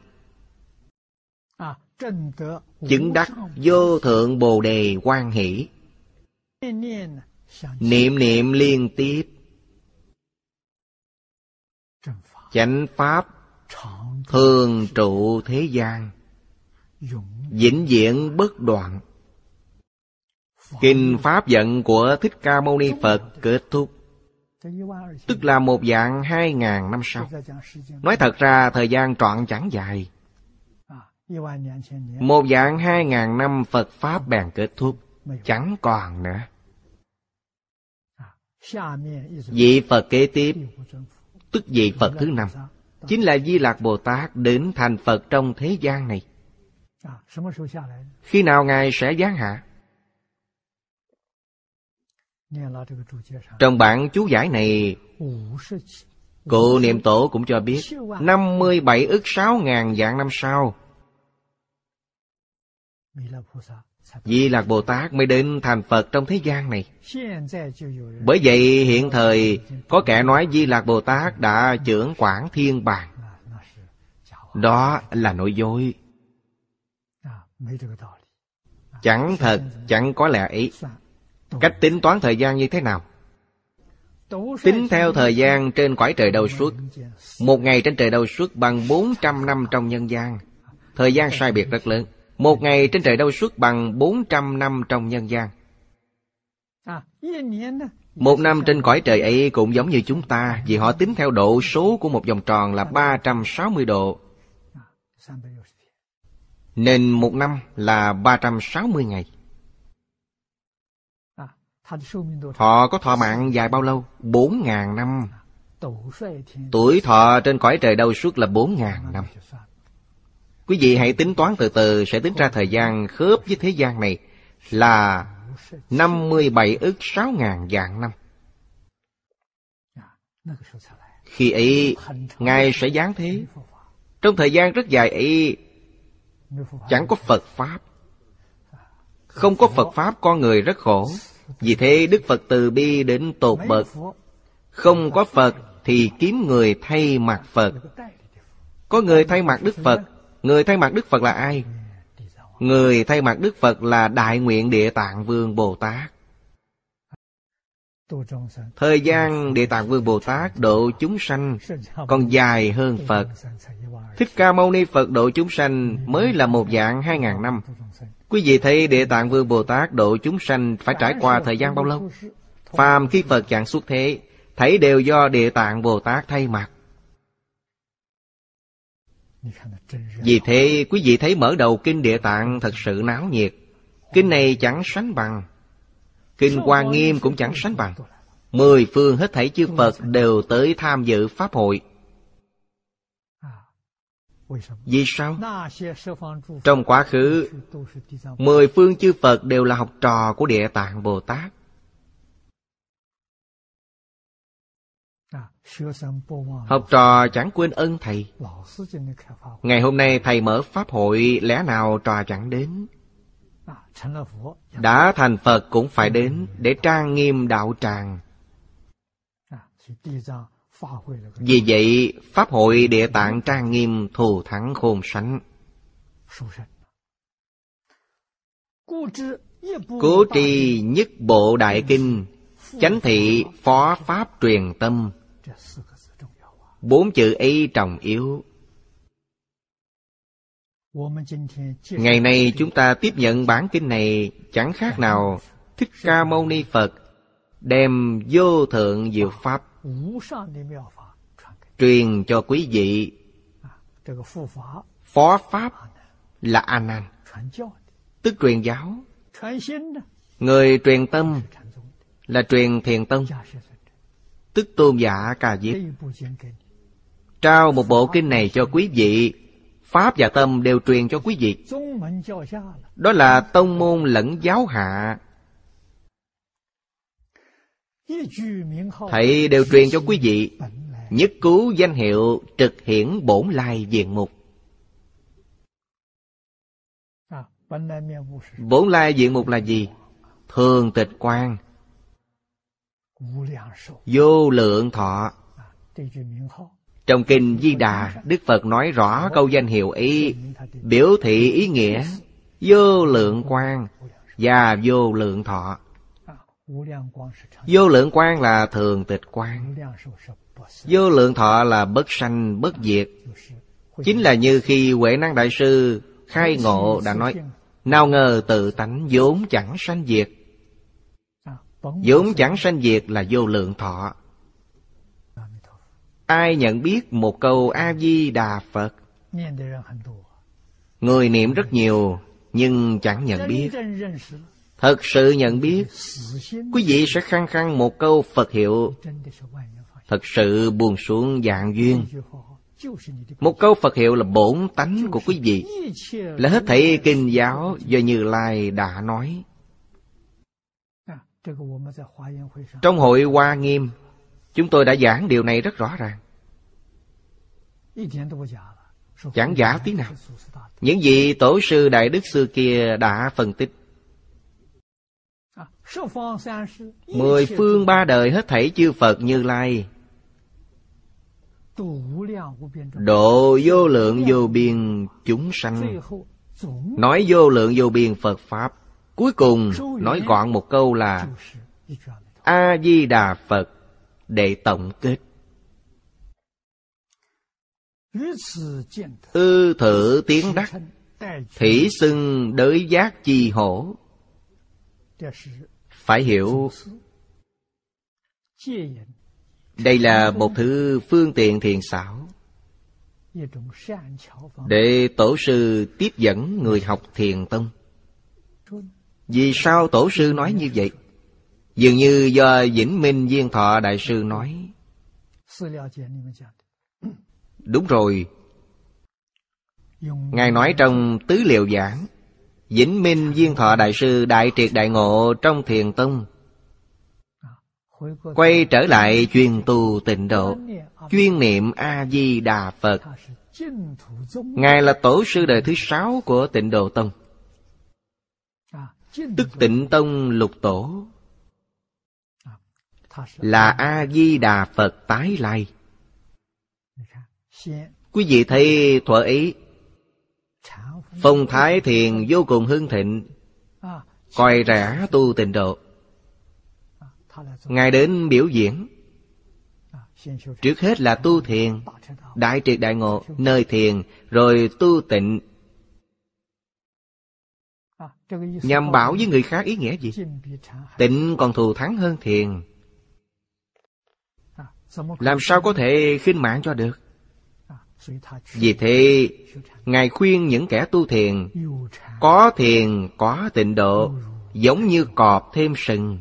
Speaker 1: Chứng đắc vô thượng bồ đề quan hỷ. Niệm niệm liên tiếp. Chánh pháp Thường trụ thế gian. Vĩnh viễn bất đoạn. Kinh Pháp giận của Thích Ca Mâu Ni Phật kết thúc. Tức là một dạng hai ngàn năm sau. Nói thật ra, thời gian trọn chẳng dài một dạng hai ngàn năm Phật Pháp bèn kết thúc. Chẳng còn nữa. Vị Phật kế tiếp. Tức vị Phật thứ năm. Chính là Di Lạc Bồ Tát đến thành Phật trong thế gian này. Khi nào Ngài sẽ giáng hạ? Trong bản chú giải này Cụ niệm tổ cũng cho biết 57 ức 6 ngàn dạng năm sau Di Lạc Bồ Tát mới đến thành Phật trong thế gian này. Bởi vậy hiện thời Có kẻ nói Di Lạc Bồ Tát đã trưởng quản thiên bàng Đó là nội dối. Chẳng thật, chẳng có lẽ ấy Cách tính toán thời gian như thế nào? Tính theo thời gian trên cõi trời đầu suốt. Một ngày trên trời đầu suốt bằng 400 năm trong nhân gian. Thời gian sai biệt rất lớn một ngày trên trời đâu suốt bằng 400 năm trong nhân gian. Một năm trên cõi trời ấy cũng giống như chúng ta Vì họ tính theo độ số của một vòng tròn là 360 độ. Nên một năm là 360 ngày. Họ có thọ mạng dài bao lâu? Bốn ngàn năm. Tuổi thọ trên cõi trời đâu suốt là bốn ngàn năm Quý vị hãy tính toán từ từ, Sẽ tính ra thời gian khớp với thế gian này Là 57 ức 6 ngàn vạn năm. Khi ấy, Ngài sẽ giáng thế. Trong thời gian rất dài ấy, Chẳng có Phật Pháp. Không có Phật Pháp, con người rất khổ. Vì thế, Đức Phật từ bi đến tột bậc. Không có Phật thì kiếm người thay mặt Phật. Có người thay mặt Đức Phật Người thay mặt Đức Phật là ai? Người thay mặt Đức Phật là Đại Nguyện Địa Tạng Vương Bồ Tát Thời gian Địa Tạng Vương Bồ Tát độ chúng sanh còn dài hơn Phật. Thích Ca Mâu Ni Phật độ chúng sanh mới là một dạng hai ngàn năm. Quý vị thấy Địa Tạng Vương Bồ Tát độ chúng sanh phải trải qua thời gian bao lâu? Phàm khi Phật chẳng xuất thế, thấy đều do Địa Tạng Bồ Tát thay mặt. Vì thế quý vị thấy mở đầu Kinh Địa Tạng thật sự náo nhiệt. Kinh này chẳng sánh bằng Kinh Hoa Nghiêm cũng chẳng sánh bằng Mười phương hết thảy chư Phật đều tới tham dự Pháp hội Vì sao? Trong quá khứ Mười phương chư Phật đều là học trò của Địa Tạng Bồ Tát Học trò chẳng quên ân thầy. Ngày hôm nay thầy mở Pháp hội Lẽ nào trò chẳng đến? Đã thành Phật cũng phải đến để trang nghiêm đạo tràng. Vì vậy, Pháp hội Địa Tạng trang nghiêm thù thắng khôn sánh. Cố trì nhất bộ đại kinh, chánh thị phó pháp truyền tâm. Bốn chữ ấy trọng yếu. Ngày nay chúng ta tiếp nhận bản kinh này chẳng khác nào Thích Ca Mâu Ni Phật đem vô thượng diệu pháp truyền cho quý vị. Phó pháp là A Nan, tức truyền giáo. Người truyền tâm là truyền thiền tông, tức tôn giả Ca Diếp. Trao một bộ kinh này cho quý vị. Pháp và tâm đều truyền cho quý vị. Đó là tông môn lẫn giáo hạ. Thầy đều truyền cho quý vị Nhất cứu danh hiệu trực hiển bổn lai diện mục. Bổn lai diện mục là gì? Thường tịch quan Vô lượng thọ. trong Kinh Di Đà, Đức Phật nói rõ câu danh hiệu ấy biểu thị ý nghĩa vô lượng quan và vô lượng thọ. Vô lượng quan là thường tịch quan. Vô lượng thọ là bất sanh bất diệt. Chính là như khi Huệ Năng Đại Sư khai ngộ đã nói Nào ngờ tự tánh vốn chẳng sanh diệt vốn chẳng sanh diệt là vô lượng thọ Ai nhận biết một câu A-di-đà Phật? Người niệm rất nhiều nhưng chẳng nhận biết. Thật sự nhận biết, quý vị sẽ khăng khăng một câu Phật hiệu. Thật sự buồn xuống dạng duyên. Một câu Phật hiệu là bổn tánh của quý vị, là hết thảy kinh giáo do Như Lai đã nói. Trong hội Hoa Nghiêm, Chúng tôi đã giảng điều này rất rõ ràng. Chẳng giả tí nào? Những gì tổ sư Đại Đức xưa kia đã phân tích. Mười phương ba đời hết thảy chư Phật như Lai. Độ vô lượng vô biên chúng sanh. Nói vô lượng vô biên Phật Pháp Cuối cùng, nói gọn một câu là A-di-đà Phật để tổng kết. Ư thử tiếng đắc thủy xưng đới giác chi hổ. Phải hiểu, đây là một thứ phương tiện thiền xảo để tổ sư tiếp dẫn người học thiền tông vì sao tổ sư nói như vậy? Dường như do Vĩnh Minh Viên Thọ Đại Sư nói. Đúng rồi. Ngài nói trong Tứ Liệu Giảng, Vĩnh Minh Viên Thọ Đại Sư Đại Triệt Đại Ngộ trong Thiền Tông, Quay trở lại chuyên tu tịnh độ, Chuyên niệm A-di-đà Phật. Ngài là tổ sư đời thứ sáu của tịnh độ tông. Tức tịnh tông lục tổ. Là A-di-đà Phật tái lai. Quý vị thấy thuở ấy Phong thái thiền vô cùng hưng thịnh. Coi rẻ tu tịnh độ. Ngài đến biểu diễn. Trước hết là tu thiền. Đại triệt đại ngộ, Nơi thiền, Rồi tu tịnh. Nhằm bảo với người khác ý nghĩa gì? Tịnh còn thù thắng hơn thiền. Làm sao có thể khinh mạng cho được? Vì thế, Ngài khuyên những kẻ tu thiền, Có thiền, có tịnh độ, Giống như cọp thêm sừng.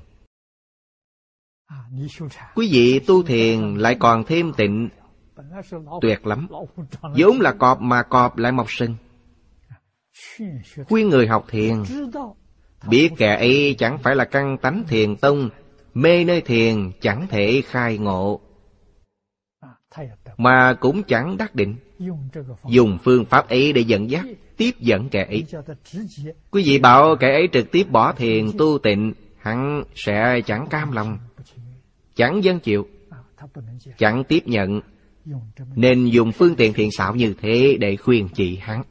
Speaker 1: Quý vị tu thiền lại còn thêm tịnh, Tuyệt lắm. Vốn là cọp mà cọp lại mọc sừng. Khuyên người học thiền, Biết kẻ ấy chẳng phải là căn tánh thiền tông, Mê nơi thiền chẳng thể khai ngộ, Mà cũng chẳng đắc định. Dùng phương pháp ấy để dẫn dắt, Tiếp dẫn kẻ ấy. Quý vị bảo kẻ ấy trực tiếp bỏ thiền tu tịnh, Hắn sẽ chẳng cam lòng, Chẳng dân chịu, Chẳng tiếp nhận. Nên dùng phương tiện thiện xảo như thế Để khuyên chị hắn.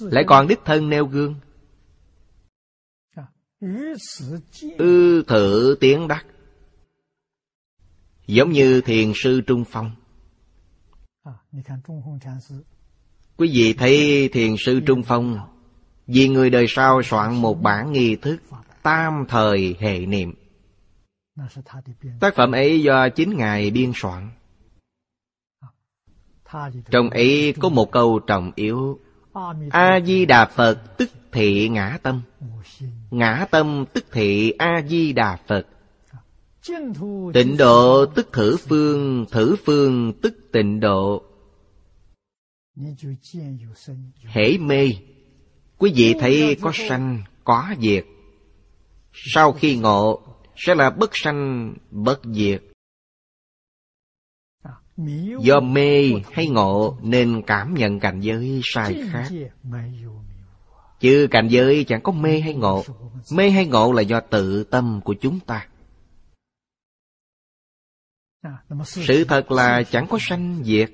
Speaker 1: Lại còn đích thân nêu gương. Ư thử tiếng đắc. Giống như thiền sư Trung Phong. Quý vị thấy thiền sư Trung Phong Vì người đời sau soạn một bản nghi thức Tam thời hệ niệm. Tác phẩm ấy do chính Ngài biên soạn. Trong ấy có một câu trọng yếu A-di-đà Phật tức thị ngã tâm. Ngã tâm tức thị A-di-đà Phật. Tịnh độ tức thử phương Thử phương tức tịnh độ. Hễ mê, Quý vị thấy có sanh, Có diệt. Sau khi ngộ, Sẽ là bất sanh, bất diệt. Do mê hay ngộ Nên cảm nhận cảnh giới sai khác. Chứ cảnh giới chẳng có mê hay ngộ. Mê hay ngộ là do tự tâm của chúng ta. Sự thật. là chẳng có sanh diệt.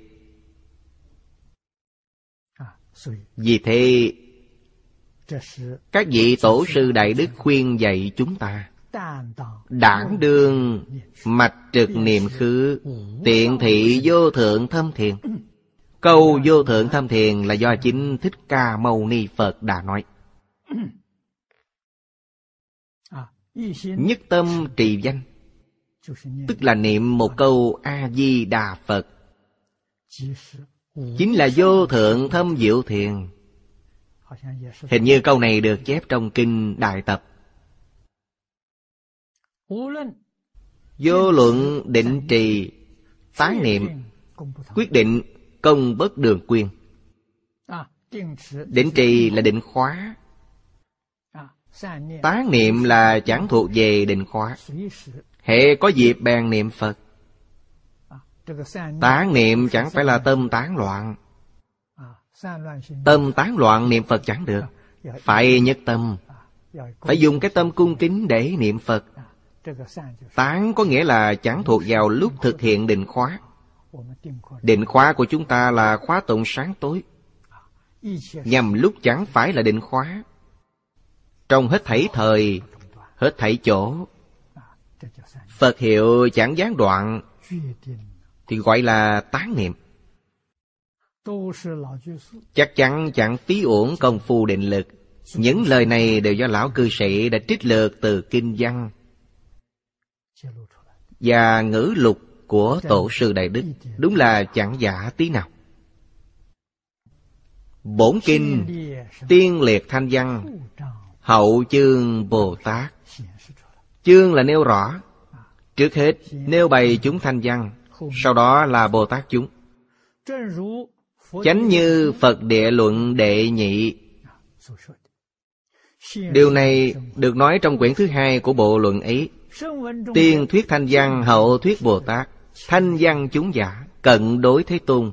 Speaker 1: Vì thế Các vị tổ sư Đại Đức khuyên dạy chúng ta Đảng đương mạch trực niệm khứ, Tiện thị vô thượng thâm thiền. Câu vô thượng thâm thiền là do chính Thích Ca Mâu Ni Phật đã nói. Nhất tâm trì danh, Tức là niệm một câu A-di-đà Phật. Chính là vô thượng thâm diệu thiền. Hình như câu này được chép trong kinh Đại Tập. Vô luận định trì Tán niệm Quyết định công bất đường quyền. Định trì là định khóa. Tán niệm. Là chẳng thuộc về định khóa. Hệ có dịp bèn niệm Phật. Tán niệm. Chẳng phải là tâm tán loạn. Tâm tán loạn niệm Phật chẳng được. Phải nhất tâm. Phải dùng cái tâm cung kính để niệm Phật Tán có nghĩa là chẳng thuộc vào lúc thực hiện định khóa. Định khóa của chúng ta là khóa tụng sáng tối. Nhằm lúc chẳng phải là định khóa. Trong hết thảy thời, Hết thảy chỗ, Phật hiệu chẳng gián đoạn, Thì gọi là tán niệm. Chắc chắn chẳng phí uổng công phu định lực. Những lời này đều do lão cư sĩ đã trích lược từ kinh văn. Và ngữ lục của Tổ sư Đại Đức Đúng là chẳng giả tí nào. Bổn kinh Tiên liệt thanh văn, Hậu chương Bồ Tát. Chương là nêu rõ, Trước hết nêu bày chúng thanh văn, Sau đó là Bồ Tát chúng. Chánh như Phật địa luận đệ nhị. Điều này được nói trong quyển thứ hai của bộ luận ấy Tiên thuyết thanh văn hậu thuyết Bồ Tát. Thanh văn chúng giả Cận đối Thế Tôn.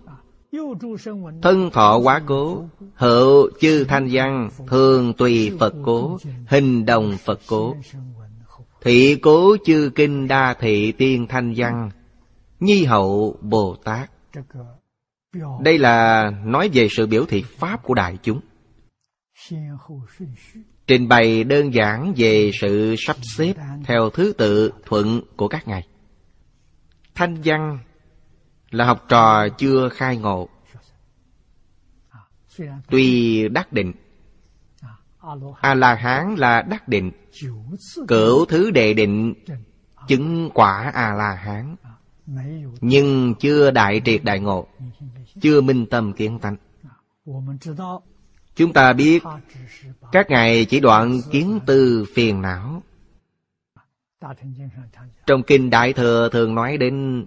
Speaker 1: Thân thọ quá cố Hậu chư thanh văn Thường tùy Phật cố Hình đồng Phật cố. Thị cố chư kinh đa thị tiên thanh văn Nhi hậu Bồ Tát. Đây là nói về sự biểu thị Pháp của đại chúng Trình bày đơn giản về sự sắp xếp Theo thứ tự thuận của các ngài. Thanh văn là học trò chưa khai ngộ. Tuy đắc định, A-la-hán là đắc định, Cửu thứ đệ định, Chứng quả A-la-hán. Nhưng chưa đại triệt đại ngộ, Chưa minh tâm kiến tánh. Chúng ta biết Các ngài chỉ đoạn kiến tư phiền não. Trong Kinh Đại Thừa thường nói đến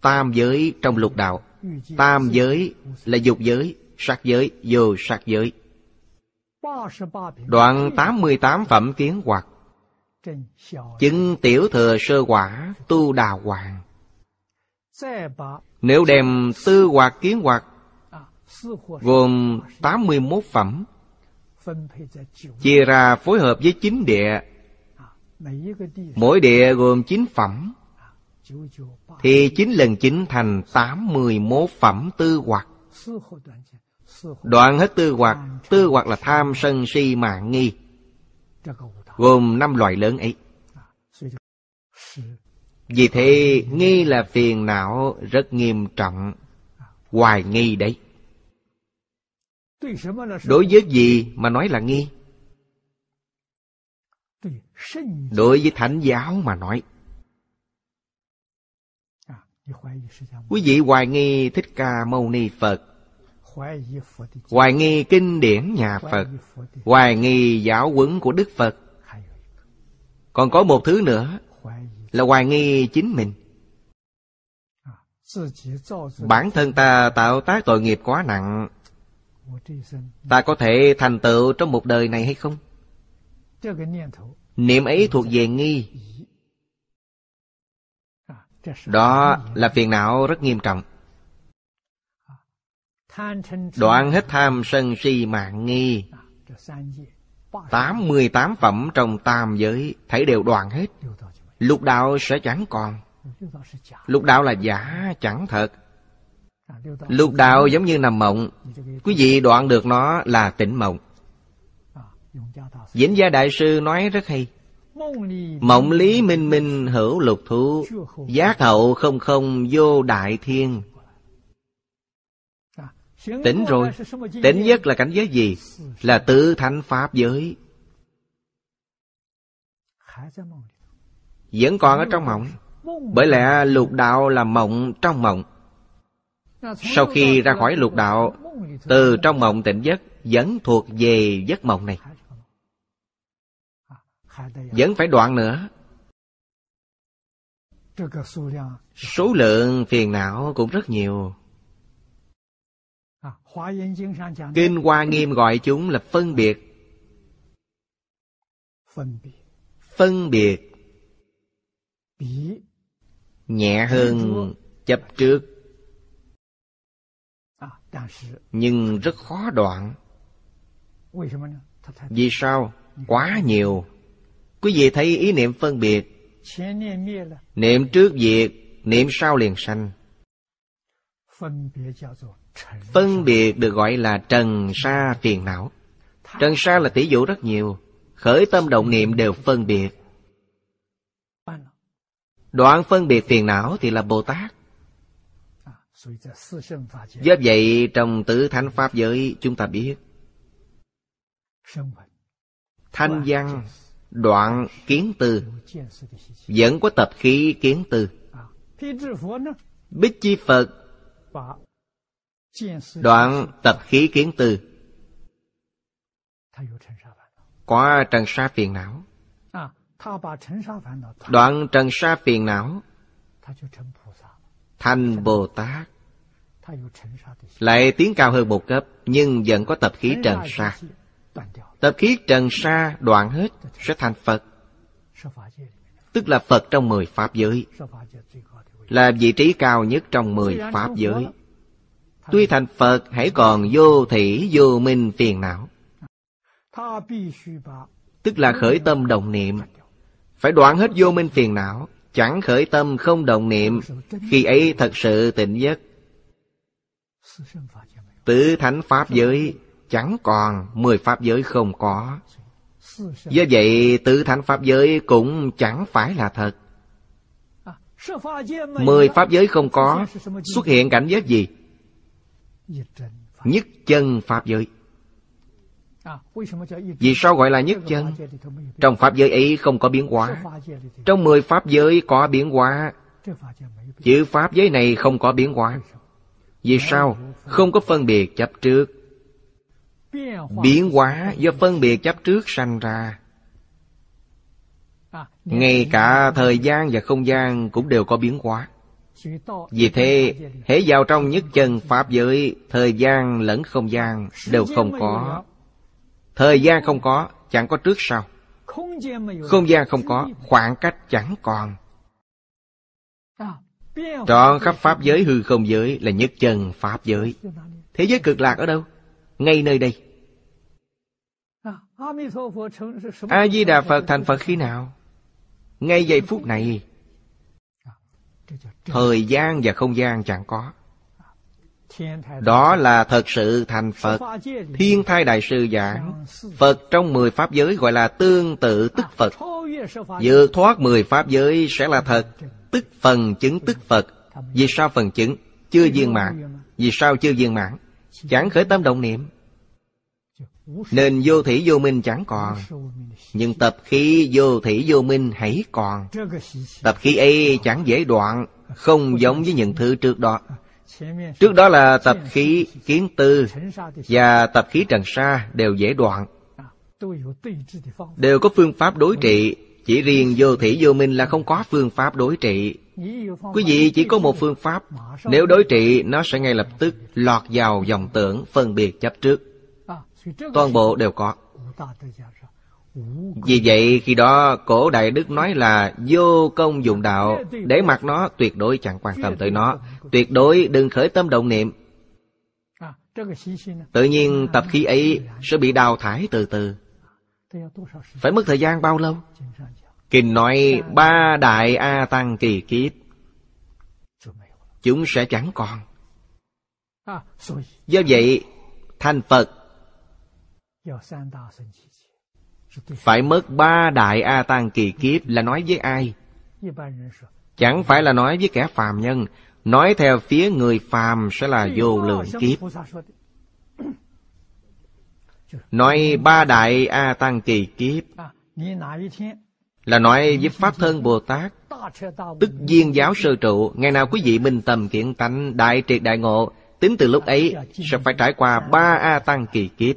Speaker 1: Tam giới trong lục đạo. Tam giới là dục giới, sắc giới, vô sắc giới. Đoạn 88 phẩm kiến hoặc. Chứng tiểu thừa sơ quả tu đà hoàng. Nếu đem tư hoặc kiến hoặc Gồm 81 phẩm Chia ra phối hợp với chín địa。Mỗi địa gồm 9 phẩm。Thì 9 lần 9 thành 81 phẩm tư hoặc。Đoạn hết tư hoặc Tư hoặc là tham sân si mạng nghi Gồm năm loại lớn ấy vì thế, nghi là phiền não rất nghiêm trọng. Hoài nghi đấy. Đối với gì mà nói là nghi? Đối với thánh giáo mà nói. Quý vị hoài nghi Thích Ca Mâu Ni Phật. Hoài nghi kinh điển nhà Phật. Hoài nghi giáo huấn của Đức Phật. Còn có một thứ nữa. Là hoài nghi chính mình. Bản thân ta tạo tác tội nghiệp quá nặng. Ta có thể thành tựu trong một đời này hay không? Niệm ấy thuộc về nghi. Đó là phiền não rất nghiêm trọng. Đoạn hết tham sân si mạng nghi. Tám mươi tám phẩm trong tam giới, Thấy đều đoạn hết. Lục đạo sẽ chẳng còn. Lục đạo là giả, chẳng thật. Lục đạo giống như nằm mộng. Quý vị đoạn được nó là tỉnh mộng. Diễn gia đại sư nói rất hay. Mộng lý minh minh hữu lục thú, Giác hậu không không vô đại thiên. Tỉnh rồi. Tỉnh nhất là cảnh giới gì? Là tự thánh pháp giới. Vẫn còn ở trong mộng. Bởi lẽ lục đạo là mộng trong mộng. Sau khi ra khỏi lục đạo, Từ trong mộng tỉnh giấc Vẫn thuộc về giấc mộng này. Vẫn phải đoạn nữa. Số lượng phiền não cũng rất nhiều. Kinh Hoa Nghiêm gọi chúng là phân biệt. Phân biệt. Nhẹ hơn chấp trước. Nhưng rất khó đoạn. Vì sao? Quá nhiều. Quý vị thấy ý niệm phân biệt. Niệm trước diệt Niệm sau liền sanh. Phân biệt được gọi là trần sa phiền não. Trần sa là tỷ dụ rất nhiều. Khởi tâm động niệm đều phân biệt Đoạn phân biệt phiền não thì là Bồ Tát. Do vậy trong tứ thánh Pháp giới chúng ta biết. Thanh văn, đoạn kiến tư Vẫn có tập khí kiến tư Bích chi Phật, Đoạn tập khí kiến tư Có trần sa phiền não. Đoạn trần sa phiền não. Thành Bồ Tát. Lại tiến cao hơn một cấp Nhưng vẫn có tập khí trần sa. Tập khí trần sa đoạn hết Sẽ thành Phật. Tức là Phật trong mười Pháp giới. Là vị trí cao nhất trong mười Pháp giới. Tuy thành Phật hãy còn vô thị vô minh phiền não. Tức là khởi tâm đồng niệm phải đoạn hết vô minh phiền não, Chẳng khởi tâm không đồng niệm, Khi ấy thật sự tỉnh giấc. Tứ thánh Pháp giới Chẳng còn, Mười Pháp giới không có. Do vậy, tứ thánh Pháp giới cũng chẳng phải là thật. Mười Pháp giới không có, Xuất hiện cảnh giới gì? Nhất chân Pháp giới vì sao gọi là nhất chân? Trong Pháp giới ấy không có biến hóa. Trong mười Pháp giới có biến hóa. Chữ Pháp giới này không có biến hóa. Vì sao? Không có phân biệt chấp trước. Biến hóa do phân biệt chấp trước sanh ra. Ngay cả thời gian và không gian cũng đều có biến hóa. Vì thế, hễ vào trong nhất chân Pháp giới, thời gian lẫn không gian đều không có. Thời gian không có, chẳng có trước sau. Không gian không có, khoảng cách chẳng còn. Trọn khắp Pháp giới hư không giới là nhất chân Pháp giới. Thế giới cực lạc ở đâu? Ngay nơi đây. A-di-đà Phật thành Phật khi nào? Ngay giây phút này. Thời gian và không gian chẳng có. Đó là thật sự thành Phật. Thiên thai Đại sư giảng, Phật trong mười Pháp giới gọi là tương tự tức Phật. Vượt thoát mười Pháp giới sẽ là thật, Tức phần chứng tức Phật. Vì sao phần chứng? Chưa viên mãn. Vì sao chưa viên mãn? Chẳng khởi tâm động niệm. Nên vô thủy vô minh chẳng còn. Nhưng tập khí vô thủy vô minh hãy còn. Tập khí ấy chẳng dễ đoạn, Không giống với những thứ trước đó. Trước đó là tập khí kiến tư Và tập khí trần sa đều dễ đoạn. Đều có phương pháp đối trị. Chỉ riêng vô thủy vô minh là không có phương pháp đối trị. Quý vị chỉ có một phương pháp. Nếu đối trị nó sẽ ngay lập tức lọt vào dòng tưởng phân biệt chấp trước. Toàn bộ đều có vì vậy, khi đó, cổ đại đức nói là vô công dụng đạo, Để mặc nó tuyệt đối chẳng quan tâm tới nó. Tuyệt đối đừng khởi tâm động niệm. Tự nhiên, tập khí ấy sẽ bị đào thải từ từ. Phải mất thời gian bao lâu? Kinh nói, ba đại A Tăng kỳ kiếp, Chúng sẽ chẳng còn. Do vậy, thành Phật phải mất ba đại A Tăng kỳ kiếp là nói với ai? Chẳng phải là nói với kẻ phàm nhân. Nói theo phía người phàm sẽ là vô lượng kiếp. Nói ba đại A Tăng kỳ kiếp Là nói với Pháp Thân Bồ Tát, Tức viên giáo sơ trụ. Ngày nào quý vị minh tâm kiện tánh, Đại triệt đại ngộ, Tính từ lúc ấy Sẽ phải trải qua ba A Tăng kỳ kiếp.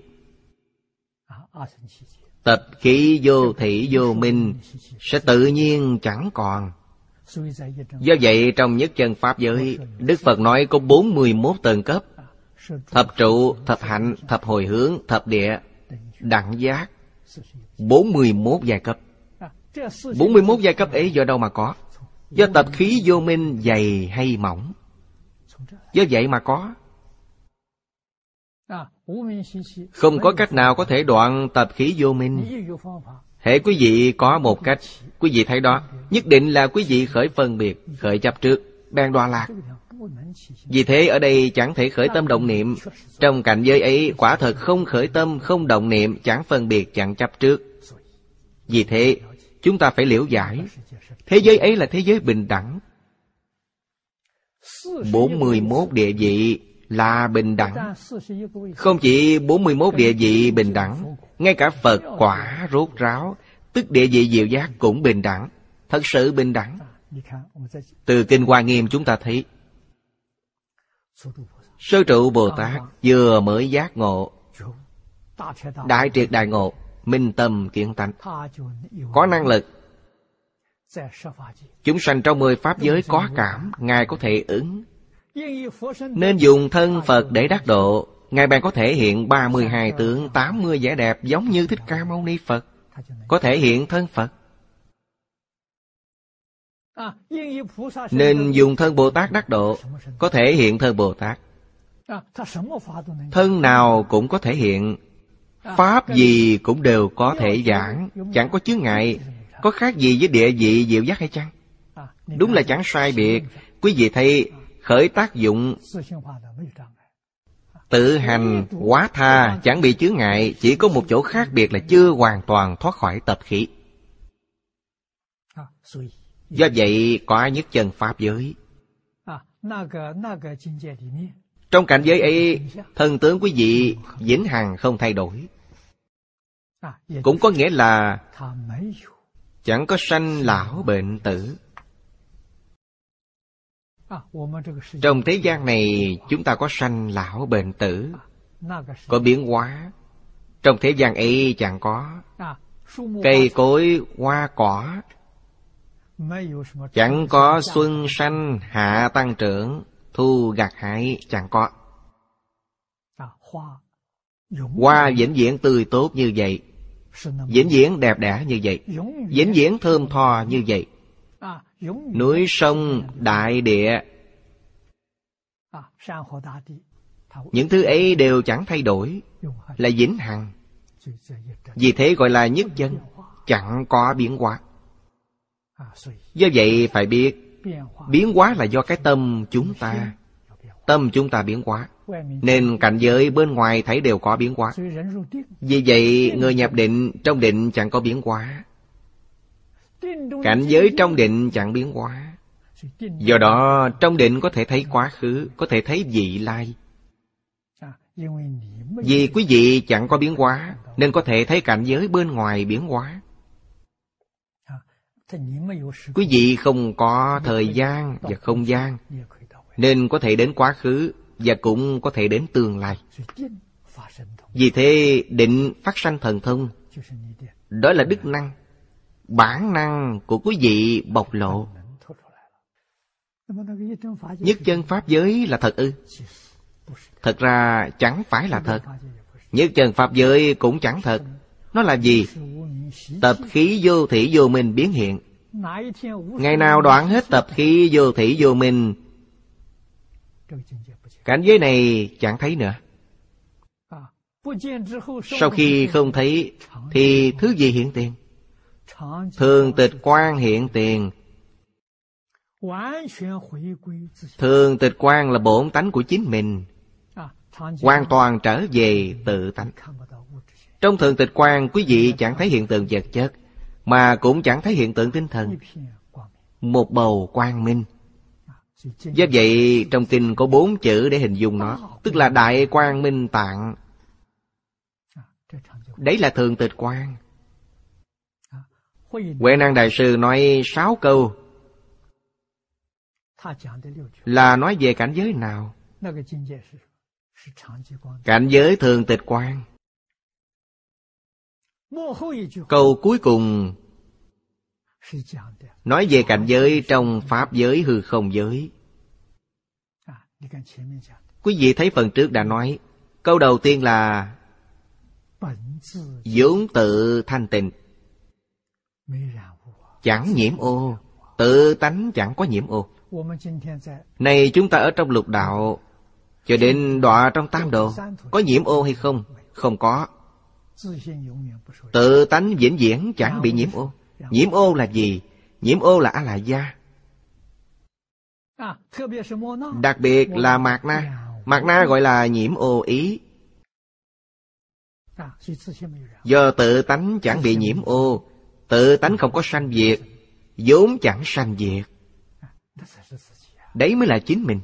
Speaker 1: Tập khí vô thị vô minh Sẽ tự nhiên chẳng còn. Do vậy trong nhất chân Pháp giới Đức Phật nói có 41 tầng cấp. Thập trụ, thập hạnh, thập hồi hướng, thập địa Đẳng giác. 41 giai cấp. 41 giai cấp ấy do đâu mà có? Do tập khí vô minh dày hay mỏng. Do vậy mà có không có cách nào có thể đoạn tập khí vô minh. Hệ quý vị có một cách Quý vị thấy đó. Nhất định là quý vị khởi phân biệt Khởi chấp trước Bèn đoà lạc. Vì thế ở đây chẳng thể khởi tâm động niệm. Trong cảnh giới ấy quả thật không khởi tâm Không động niệm Chẳng phân biệt chẳng chấp trước. Vì thế chúng ta phải liễu giải. Thế giới ấy là thế giới bình đẳng. 41 địa vị là bình đẳng. Không chỉ 41 địa vị bình đẳng, Ngay cả Phật quả rốt ráo, Tức địa vị diệu giác cũng bình đẳng. Thật sự bình đẳng. Từ Kinh Hoa Nghiêm chúng ta thấy, Sơ trụ Bồ Tát vừa mới giác ngộ. Đại triệt đại ngộ, minh tâm kiến tánh. Có năng lực. Chúng sanh trong mười pháp giới có cảm, ngài có thể ứng nên dùng thân phật để đắc độ. Ngài bạn có thể hiện 32 tướng 80 vẻ đẹp giống như thích ca mâu ni phật. Có thể hiện thân phật. Nên dùng thân Bồ Tát đắc độ. Có thể hiện thân Bồ Tát. Thân nào cũng có thể hiện. Pháp gì cũng đều có thể giảng. Chẳng có chướng ngại. Có khác gì với địa vị, diệu giác hay chăng? Đúng là chẳng sai biệt. Quý vị thấy khởi tác dụng. Tự hành quá tha chẳng bị chướng ngại, Chỉ có một chỗ khác biệt là chưa hoàn toàn thoát khỏi tập khí. Do vậy, có nhất chân Pháp giới. Trong cảnh giới ấy, Thân tướng quý vị, vĩnh hằng không thay đổi. Cũng có nghĩa là Chẳng có sanh lão bệnh tử. Trong thế gian này Chúng ta có sanh lão bệnh tử. Có biến hóa. Trong thế gian ấy chẳng có. Cây cối, hoa cỏ Chẳng có xuân sanh hạ tăng trưởng Thu gặt hại chẳng có. Hoa vĩnh viễn tươi tốt như vậy. Vĩnh viễn đẹp đẽ như vậy. Vĩnh viễn thơm tho như vậy Núi sông đại địa。Những thứ ấy đều chẳng thay đổi Là vĩnh hằng。Vì thế gọi là nhất chân Chẳng có biến hóa。Do vậy phải biết Biến hóa là do cái tâm chúng ta Tâm chúng ta biến hóa。Nên cảnh giới bên ngoài thấy đều có biến hóa。Vì vậy người nhập định Trong định chẳng có biến hóa Cảnh giới trong định chẳng biến hóa. Do đó, trong định có thể thấy quá khứ, Có thể thấy vị lai. Vì quý vị chẳng có biến hóa, Nên có thể thấy cảnh giới bên ngoài biến hóa. Quý vị không có thời gian và không gian, Nên có thể đến quá khứ Và cũng có thể đến tương lai. Vì thế, định phát sanh thần thông, Đó là đức năng. Bản năng của quý vị bộc lộ. Nhất chân Pháp giới là thật ư? Thật ra chẳng phải là thật. Nhất chân Pháp giới cũng chẳng thật. Nó là gì? Tập khí vô thị vô minh biến hiện. Ngày nào đoạn hết tập khí vô thị vô minh, Cảnh giới này chẳng thấy nữa. Sau khi không thấy Thì thứ gì hiện tiền? Thường tịch quan hiện tiền. Thường tịch quan là bổn tánh của chính mình. Hoàn toàn trở về tự tánh. Trong thường tịch quan quý vị chẳng thấy hiện tượng vật chất Mà cũng chẳng thấy hiện tượng tinh thần. Một bầu quang minh. Do vậy trong kinh có bốn chữ để hình dung nó Tức là Đại Quang Minh Tạng. Đấy là thường tịch quan Huệ năng Đại Sư nói sáu câu. Là nói về cảnh giới nào? Cảnh giới thường tịch quan. Câu cuối cùng. Nói về cảnh giới trong Pháp giới hư không giới. Quý vị thấy phần trước đã nói Câu đầu tiên là vốn tự thanh tịnh Chẳng nhiễm ô, Tự tánh chẳng có nhiễm ô. Này, chúng ta ở trong lục đạo, Cho đến đọa trong tam đồ, Có nhiễm ô hay không? Không có. Tự tánh vĩnh viễn chẳng bị nhiễm ô. Nhiễm ô là gì? Nhiễm ô là A-la gia Đặc biệt là Mạc Na Mạc Na gọi là nhiễm ô ý. Do tự tánh chẳng bị nhiễm ô. Tự tánh không có sanh diệt, vốn chẳng sanh diệt. Đấy mới là chính mình.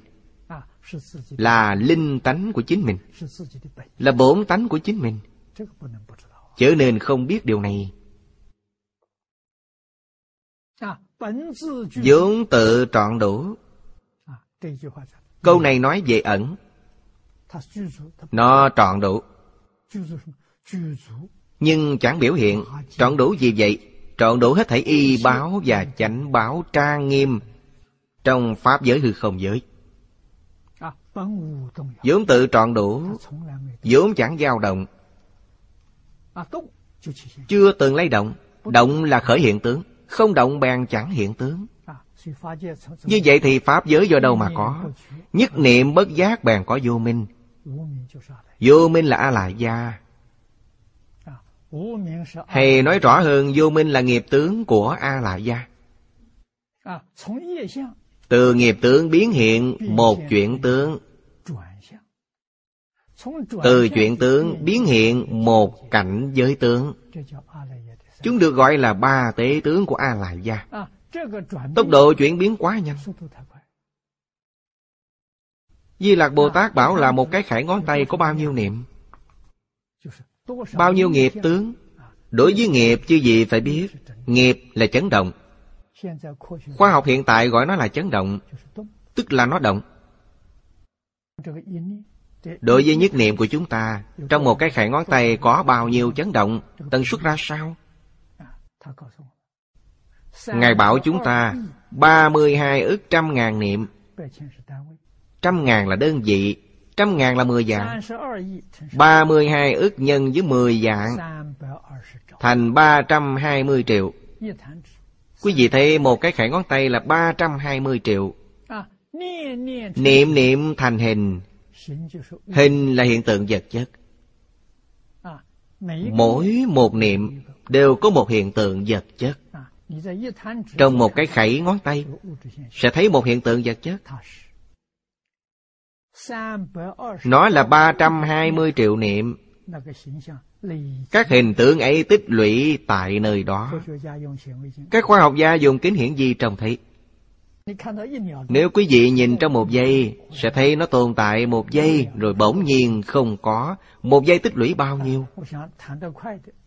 Speaker 1: Là linh tánh của chính mình, Là bổn tánh của chính mình. Chớ nên không biết điều này. Vốn tự trọn đủ. Câu này nói về ẩn. Nó trọn đủ. Nhưng chẳng biểu hiện Trọn đủ gì vậy. Trọn đủ hết thảy y báo và chánh báo trang nghiêm Trong Pháp giới hư không giới. Vốn tự trọn đủ, vốn chẳng dao động, chưa từng lấy động. Động là khởi hiện tướng, không động bèn chẳng hiện tướng. Như vậy thì pháp giới do đâu mà có? Nhất niệm bất giác bèn có vô minh. Vô minh là a la gia hay nói rõ hơn, vô minh là nghiệp tướng của a la gia từ nghiệp tướng biến hiện một chuyển tướng. Từ chuyển tướng biến hiện một cảnh giới tướng. Chúng được gọi là ba tế tướng của a la gia tốc độ chuyển biến quá nhanh. Di Lạc Bồ Tát bảo là một cái khải ngón tay có bao nhiêu niệm? Bao nhiêu nghiệp tướng? Đối với nghiệp chứ gì phải biết. Nghiệp là chấn động. Khoa học hiện tại gọi nó là chấn động, Tức là nó động. Đối với nhất niệm của chúng ta, Trong một cái khải ngón tay có bao nhiêu chấn động, Tần suất ra sao? Ngài bảo chúng ta 32 ức trăm ngàn niệm. Trăm ngàn là đơn vị Trăm ngàn là mười dạng 32 ức nhân với mười dạng Thành 320 triệu. Quý vị thấy một cái khải ngón tay là 320 triệu. Niệm niệm thành hình. Hình là hiện tượng vật chất. Mỗi một niệm đều có một hiện tượng vật chất. Trong một cái khẩy ngón tay Sẽ thấy một hiện tượng vật chất. Nó là 320 triệu niệm. Các hình tượng ấy tích lũy tại nơi đó. Các khoa học gia dùng kính hiển vi trông thấy. Nếu quý vị nhìn trong một giây, Sẽ thấy nó tồn tại một giây Rồi bỗng nhiên không có. Một giây tích lũy bao nhiêu?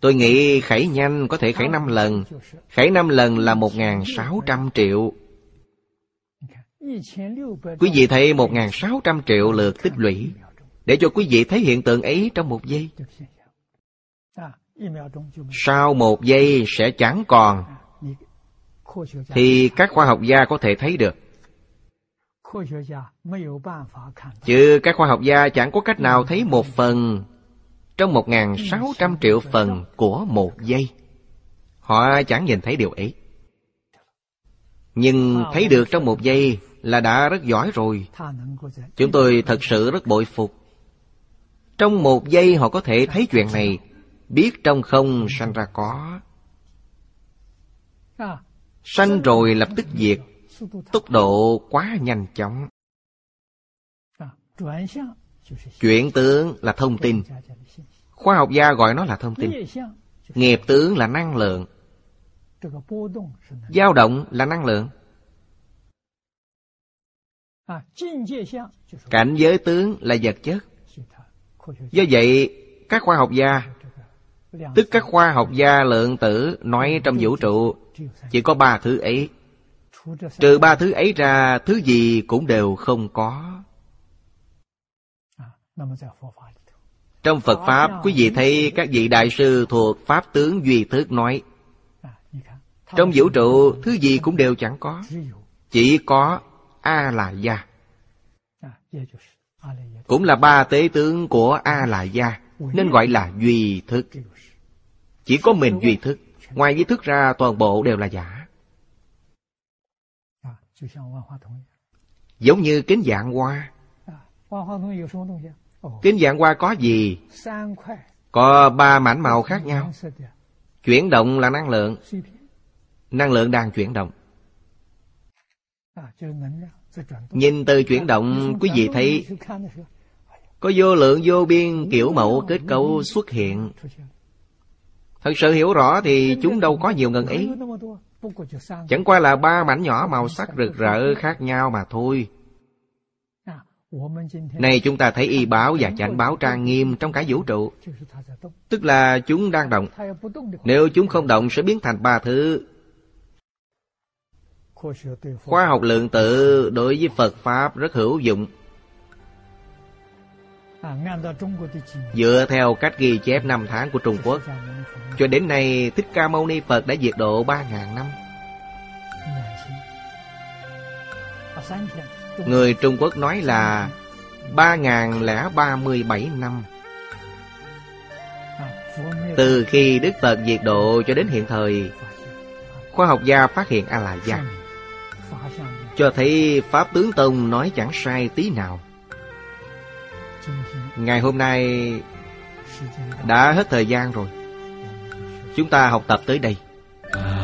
Speaker 1: Tôi nghĩ khẩy nhanh có thể khẩy năm lần. Khẩy năm lần là một sáu trăm triệu. Quý vị thấy một sáu trăm triệu lượt tích lũy Để cho quý vị thấy hiện tượng ấy trong một giây. Sau một giây sẽ chẳng còn thì các khoa học gia có thể thấy được. Chứ các khoa học gia chẳng có cách nào thấy một phần trong một ngàn sáu trăm triệu phần của một giây. Họ chẳng nhìn thấy điều ấy. Nhưng thấy được trong một giây là đã rất giỏi rồi. Chúng tôi thật sự rất bội phục. Trong một giây họ có thể thấy chuyện này. Biết trong không, sanh ra có. Sanh rồi lập tức diệt. Tốc độ quá nhanh chóng. Chuyển tướng là thông tin. Khoa học gia gọi nó là thông tin. Nghiệp tướng là năng lượng. Dao động là năng lượng. Cảnh giới tướng là vật chất。Do vậy các khoa học gia Tức các khoa học gia lượng tử nói trong vũ trụ chỉ có ba thứ ấy。Trừ ba thứ ấy ra Thứ gì cũng đều không có。Trong Phật Pháp Quý vị thấy các vị đại sư thuộc Pháp tướng Duy Thức nói Trong vũ trụ Thứ gì cũng đều chẳng có Chỉ có A-la-gia Cũng là ba tế tướng của A-la-gia Nên gọi là Duy Thức. Chỉ có mình Duy Thức Ngoài ý thức ra toàn bộ đều là giả. Giống như kính dạng hoa. Kính dạng hoa có gì? Có ba mảnh màu khác nhau. Chuyển động là năng lượng. Năng lượng đang chuyển động Nhìn từ chuyển động Quý vị thấy Có vô lượng vô biên kiểu mẫu kết cấu xuất hiện. Thật sự hiểu rõ thì chúng đâu có nhiều ngần ấy Chẳng qua là ba mảnh nhỏ màu sắc rực rỡ khác nhau mà thôi. Này chúng ta thấy y báo và chánh báo trang nghiêm trong cả vũ trụ. Tức là chúng đang động. Nếu chúng không động sẽ biến thành ba thứ Khoa học lượng tử đối với Phật Pháp rất hữu dụng. Dựa theo cách ghi chép năm tháng của Trung Quốc, Cho đến nay Thích Ca Mâu Ni Phật đã diệt độ ba ngàn năm. Người Trung Quốc nói là 3.037 năm. Từ khi Đức Phật diệt độ cho đến hiện thời, Khoa học gia phát hiện A-la-gia cho thấy Pháp Tướng Tông nói chẳng sai tí nào. Ngày hôm nay Đã hết thời gian rồi. Chúng ta học tập tới đây. À.